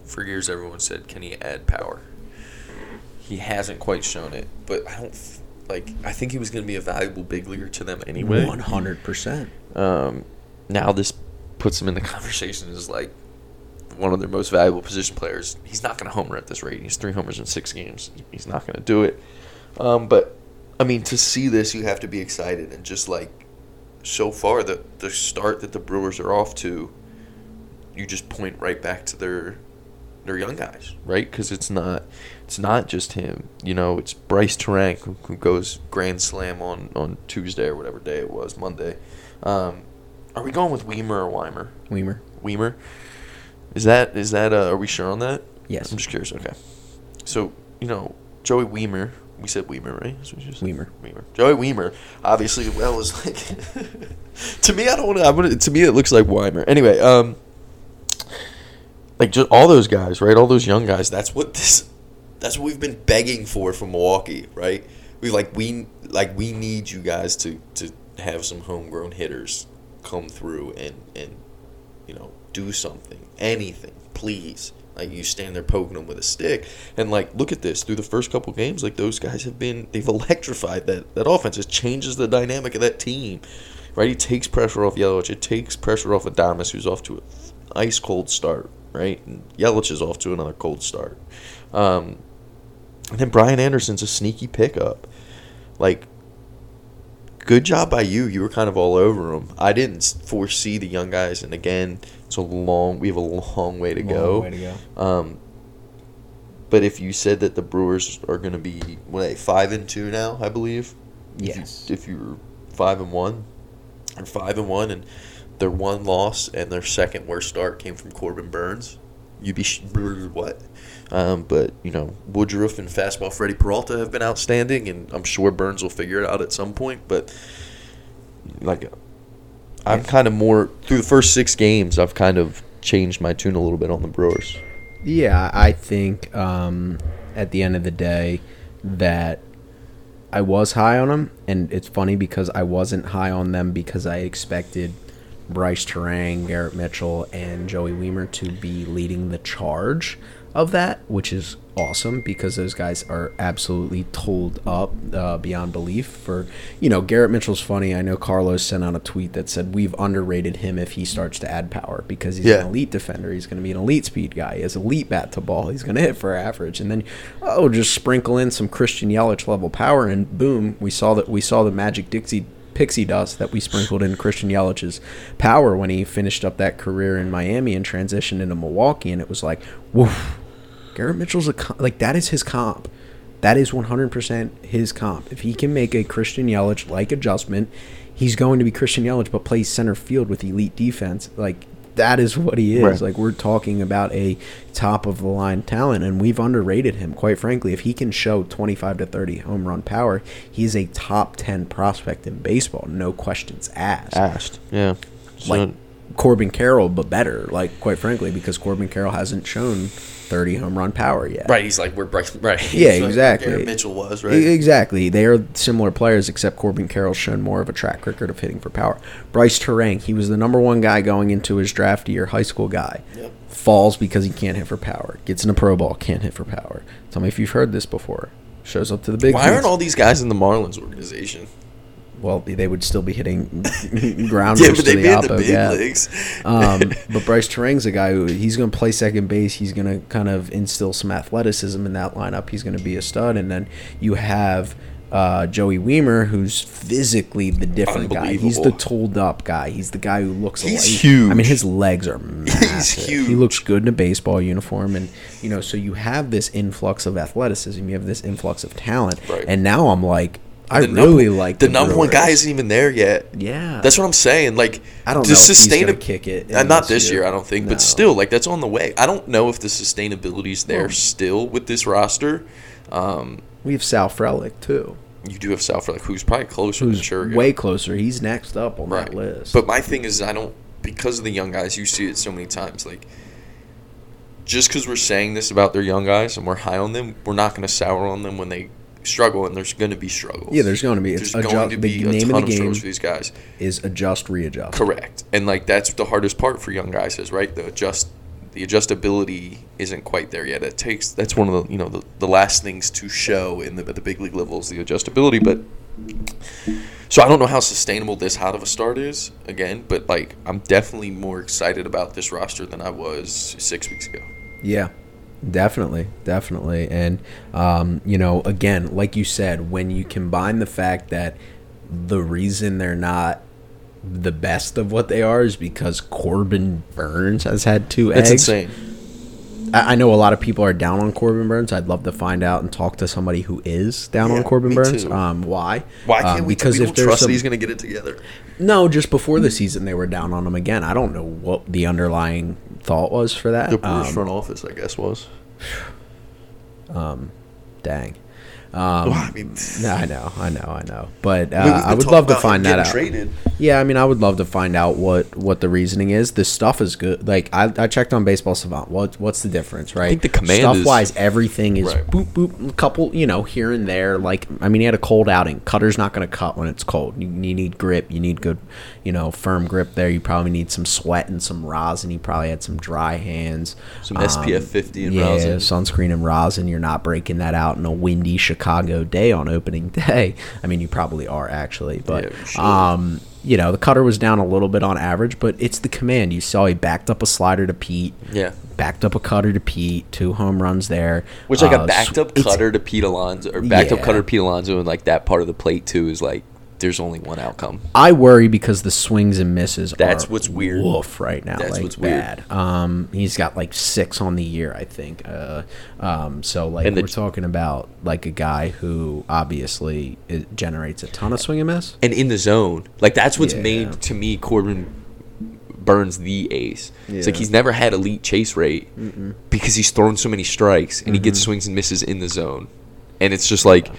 S1: for years everyone said, "Can he add power?" He hasn't quite shown it, but I don't like. I think he was going to be a valuable big leaguer to them anyway.
S3: One hundred percent.
S1: Um, now this puts him in the [laughs] conversation as like one of their most valuable position players. He's not going to homer at this rate. He's three homers in six games. He's not going to do it. Um, but I mean, to see this, you have to be excited and just like so far the the start that the Brewers are off to, you just point right back to their their young guys, right? Because it's not it's not just him. You know, it's Brice Turang who, who goes grand slam on on Tuesday or whatever day it was, Monday. Um, are we going with Wiemer or Wiemer?
S3: Wiemer.
S1: Wiemer. Is that is that uh, are we sure on that?
S3: Yes.
S1: I'm just curious. Okay. So you know Joey Wiemer. We said Wiemer, right? That's what you said?
S3: Wiemer.
S1: Wiemer. Joey Wiemer. Obviously, well is like. [laughs] to me, I don't want to. I'm gonna. To me, it looks like Wiemer. Anyway, um. Like just all those guys, right? All those young guys. That's what this. That's what we've been begging for from Milwaukee, right? We like we like we need you guys to to have some homegrown hitters come through and and you know do something, anything, please. Like you stand there poking them with a stick, and like look at this through the first couple games. Like those guys have been, they've [laughs] electrified that that offense. It changes the dynamic of that team, right? He takes pressure off Yelich. It takes pressure off Adames, who's off to an ice cold start, right? And Yelich is off to another cold start. Um, and then Brian Anderson's a sneaky pickup. Like good job by you. You were kind of all over them. I didn't foresee the young guys, and again, it's a long. We have a long way to go.
S3: way to go.
S1: Um, but if you said that the Brewers are going to be what are they, five and two now, I believe.
S3: Yes.
S1: If, you, if you're five and one, or five and one, and their one loss and their second worst start came from Corbin Burnes, you'd be sh- what? Um, but you know, Woodruff and fastball Freddie Peralta have been outstanding, and I'm sure Burnes will figure it out at some point. But like, I'm kind of more through the first six games. I've kind of changed my tune a little bit on the Brewers.
S3: Yeah, I think um, at the end of the day that I was high on them, and it's funny because I wasn't high on them because I expected Brice Turang, Garrett Mitchell, and Joey Wiemer to be leading the charge of that, which is awesome because those guys are absolutely told up uh, beyond belief. For you know, Garrett Mitchell's funny. I know Carlos sent out a tweet that said we've underrated him if he starts to add power because he's
S1: Yeah.
S3: an elite defender. He's going to be an elite speed guy. He has elite bat to ball. He's going to hit for average, and then oh, just sprinkle in some Christian Yelich level power, and boom, we saw that we saw the magic Dixie pixie dust that we sprinkled in Christian Yelich's power when he finished up that career in Miami and transitioned into Milwaukee, and it was like, woof. Garrett Mitchell's a like that is his comp. That is 100% his comp. If he can make a Christian Yelich like adjustment, he's going to be Christian Yelich, but plays center field with elite defense. Like that is what he is.
S1: Right.
S3: Like we're talking about a top of the line talent, and we've underrated him. Quite frankly, if he can show 25 to 30 home run power, he is a top 10 prospect in baseball. No questions asked
S1: Asked, yeah. So,
S3: like Corbin Carroll, but better. Like quite frankly, because Corbin Carroll hasn't shown 30 home run power yet.
S1: right, he's like we're Bryce. Right.
S3: Yeah,
S1: He's like
S3: exactly.
S1: Garrett Mitchell was right.
S3: Exactly. They are similar players, except Corbin Carroll's shown more of a track record of hitting for power. Brice Turang, he was the number one guy going into his draft year, high school guy.
S1: Yep.
S3: Falls because he can't hit for power. Gets in a pro ball, can't hit for power. Tell me if you've heard this before. Shows up to the big
S1: Why aren't all these guys in the Marlins organization?
S3: Well, they would still be hitting [laughs] grounders
S1: Yeah,
S3: to
S1: but they'd
S3: the
S1: be in the big
S3: gap.
S1: leagues.
S3: Um, [laughs] but Brice Turang's a guy who he's going to play second base. He's going to kind of instill some athleticism in that lineup. He's going to be a stud. And then you have uh, Joey Wiemer, who's physically the different guy. He's the
S1: Unbelievable.
S3: told up guy. He's the guy who looks.
S1: He's
S3: like,
S1: huge.
S3: I mean, his legs are [laughs] massive. He
S1: huge.
S3: looks good in a baseball uniform, and you know, so you have this influx of athleticism. You have this influx of talent,
S1: Right.
S3: and now I'm like, I
S1: The
S3: really
S1: number-
S3: like
S1: the, number one guy isn't even there yet.
S3: Yeah,
S1: That's what I'm saying. Like
S3: I don't
S1: the
S3: know if he's gonna
S1: sustainab-
S3: kick it
S1: Uh, not
S3: this
S1: year,
S3: year.
S1: I don't think,
S3: No.
S1: but still, like that's on the way. I don't know if the sustainability is there
S3: Well-
S1: still with this roster. Um,
S3: we have Sal Frelick too.
S1: you do have South like who's probably closer
S3: who's way closer. He's next up on
S1: right.
S3: that list.
S1: But my thing is, I don't because of the young guys. You see it so many times. Like just because we're saying this about their young guys and we're high on them, we're not going to sour on them when they struggle, and there's going to be struggles.
S3: yeah, there's going to be. It's
S1: There's going to
S3: the
S1: be a
S3: name
S1: ton
S3: of the game
S1: struggles for these guys.
S3: is adjust, readjust.
S1: Correct. And like that's the hardest part for young guys is right the adjust the adjustability isn't quite there yet. It takes that's one of the you know the, the last things to show in the the big league level is the adjustability. But so I don't know how sustainable this hot of a start is again, but like I'm definitely more excited about this roster than I was six weeks ago.
S3: Yeah, definitely, definitely, and um, you know, again, like you said, when you combine the fact that the reason they're not the best of what they are is because Corbin Burnes has had two
S1: It's
S3: eggs.
S1: insane.
S3: I, I know a lot of people are down on Corbin Burnes. I'd love to find out and talk to somebody who is down on Corbin
S1: Burnes.
S3: Um, why?
S1: Why can't
S3: Um,
S1: we?
S3: Because if there's
S1: trust
S3: some,
S1: he's going to get it together.
S3: no, just before the season they were down on him again. I don't know what the underlying thought was for that.
S1: The Brewers
S3: Um,
S1: front office, I guess, was. [sighs]
S3: Um, dang. Um,
S1: Well, I mean,
S3: no, I know, I know, I know. But uh,
S1: I mean,
S3: I would love to find that out.
S1: Traded.
S3: Yeah, I mean, I would love to find out what what the reasoning is. The stuff is good. Like I, I checked on Baseball Savant. What what's the difference, right?
S1: I think the command
S3: stuff
S1: is-
S3: wise, everything is
S1: Right.
S3: boop boop. A couple, you know, here and there. Like I mean, he had a cold outing. Cutter's not going to cut when it's cold. You, you need grip. You need good, you know, firm grip there. You probably need some sweat and some rosin. He probably had some dry hands.
S1: Some SPF 50 and
S3: yeah,
S1: rosin.
S3: sunscreen and rosin. You're not breaking that out in a windy Chicago day on opening [laughs] day. I mean, you probably are actually, but
S1: Yeah, should.
S3: um, you know, the cutter was down a little bit on average, but it's the command. You saw he backed up a slider to Pete.
S1: Yeah.
S3: Backed up a cutter to Pete. Two home runs there.
S1: Which like
S3: Uh,
S1: a backed up cutter to Pete Alonso or backed up cutter to Pete Alonso and like that part of the plate too is like there's only one outcome.
S3: I worry because the swings and misses.
S1: That's
S3: are
S1: what's weird.
S3: Wolf right now.
S1: That's
S3: like,
S1: what's weird.
S3: bad. Um, he's got like six on the year, I think. Uh, um, so like
S1: And the-
S3: we're talking about like a guy who obviously it generates a ton of swing and miss.
S1: And in the zone, like that's what's
S3: Yeah.
S1: made to me Corbin Burnes the ace. It's like he's never had elite chase rate because he's thrown so many strikes and he gets
S3: Mm-hmm.
S1: swings and misses in the zone. And it's just like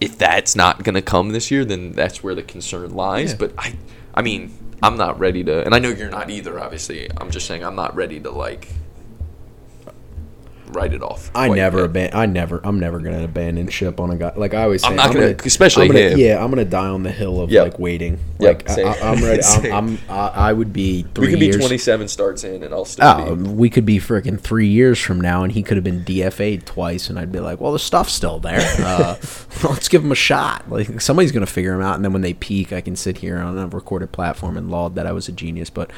S1: if that's not going to come this year, then that's where the concern lies.
S3: Yeah.
S1: But I, I mean, I'm not ready to, and I know you're not either. Obviously, I'm just saying I'm not ready to like write it off.
S3: I never
S1: yet.
S3: aban- I never I'm never gonna abandon ship on a guy like I always say
S1: I'm not gonna- especially
S3: I'm gonna,
S1: him.
S3: yeah I'm gonna die on the hill of
S1: Yep.
S3: like waiting
S1: Yep,
S3: like I,
S1: same.
S3: I, I'm ready. [laughs] I'm, I'm I, I would be three
S1: We could be 27 starts in, and I'll still
S3: Oh,
S1: be.
S3: we could be freaking three years from now, and he could have been DFA'd twice, and I'd be like, "Well, the stuff's still there. [laughs] Uh, let's give him a shot. Like somebody's gonna figure him out, and then when they peak, I can sit here on a recorded platform and laud that I was a genius." But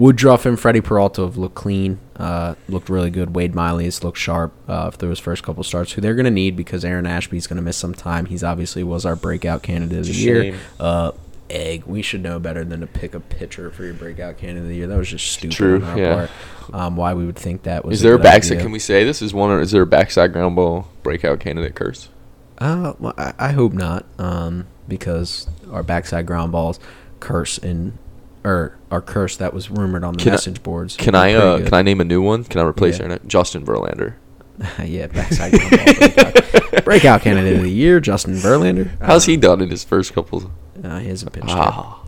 S3: Woodruff and Freddie Peralta have looked clean, uh, looked really good. Wade Miley has looked sharp uh, for those first couple starts, who they're gonna need because Aaron Ashby's gonna miss some time. He's obviously was our breakout candidate of the year. Uh, egg. We should know better than to pick a pitcher for your breakout candidate of the year. That was just stupid
S1: True,
S3: on our
S1: yeah.
S3: part. Um, why we would think that was
S1: Is there a
S3: good
S1: backside?
S3: idea.
S1: Can we say this is one? Or is there a backside ground ball breakout candidate curse?
S3: Uh, well, I, I hope not. Um, because our backside ground balls curse in, or our curse that was rumored on the
S1: Can I-
S3: message boards.
S1: Can I? Uh,
S3: good.
S1: can I name a new one? Can I replace
S3: Yeah.
S1: her? Justin Verlander. [laughs]
S3: yeah, backside breakout. [laughs] breakout candidate of the year, Justin Verlander.
S1: How's he done in his first couple?
S3: Uh, he hasn't pitched.
S1: Ah,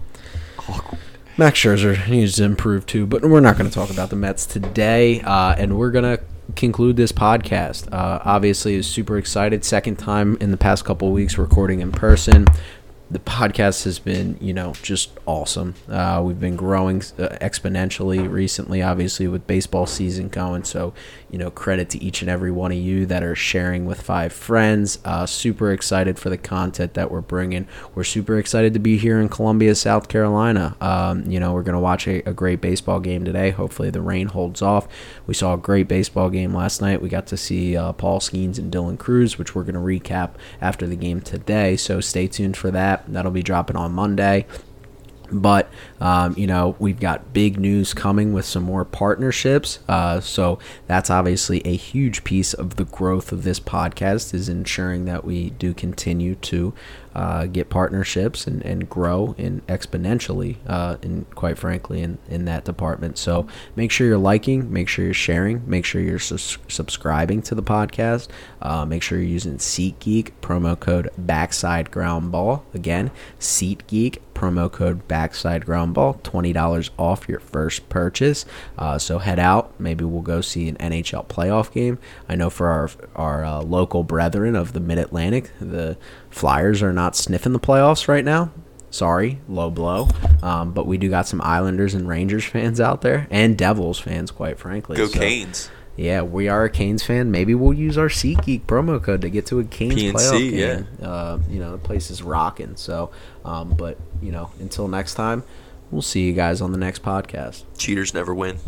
S3: Max Scherzer needs to improve too, but we're not going to talk about the Mets today, uh, and we're going to conclude this podcast. Uh, obviously, is super excited. Second time in the past couple weeks recording in person. The podcast has been, you know, just awesome. Uh, we've been growing uh, exponentially recently, obviously, with baseball season going. So, you know, credit to each and every one of you that are sharing with five friends. Uh, super excited for the content that we're bringing. We're super excited to be here in Columbia, South Carolina. Um, you know, we're going to watch a, a great baseball game today. Hopefully, the rain holds off. We saw a great baseball game last night. We got to see uh, Paul Skenes and Dylan Crews, which we're going to recap after the game today. So stay tuned for that. That'll be dropping on Monday. But um, you know we've got big news coming with some more partnerships. Uh, so that's obviously a huge piece of the growth of this podcast is ensuring that we do continue to uh, get partnerships and, and grow in exponentially. Uh, and quite frankly, in in that department. So make sure you're liking, make sure you're sharing, make sure you're subscribing to the podcast. Uh, make sure you're using SeatGeek promo code Backside Ground Ball again. SeatGeek promo code backside ground ball $20 off your first purchase uh, so head out maybe we'll go see an nhl playoff game i know for our our uh, local brethren of the mid-atlantic the flyers are not sniffing the playoffs right now sorry low blow um, but we do got some islanders and rangers fans out there and devils fans quite frankly
S6: go
S3: so.
S6: canes
S3: yeah, we are a Canes fan. Maybe we'll use our SeatGeek promo code to get to a Canes
S6: PNC,
S3: playoff game.
S6: Yeah.
S3: Uh, you know, the place is rocking. So um, but, you know, until next time, we'll see you guys on the next podcast.
S6: Cheaters never win.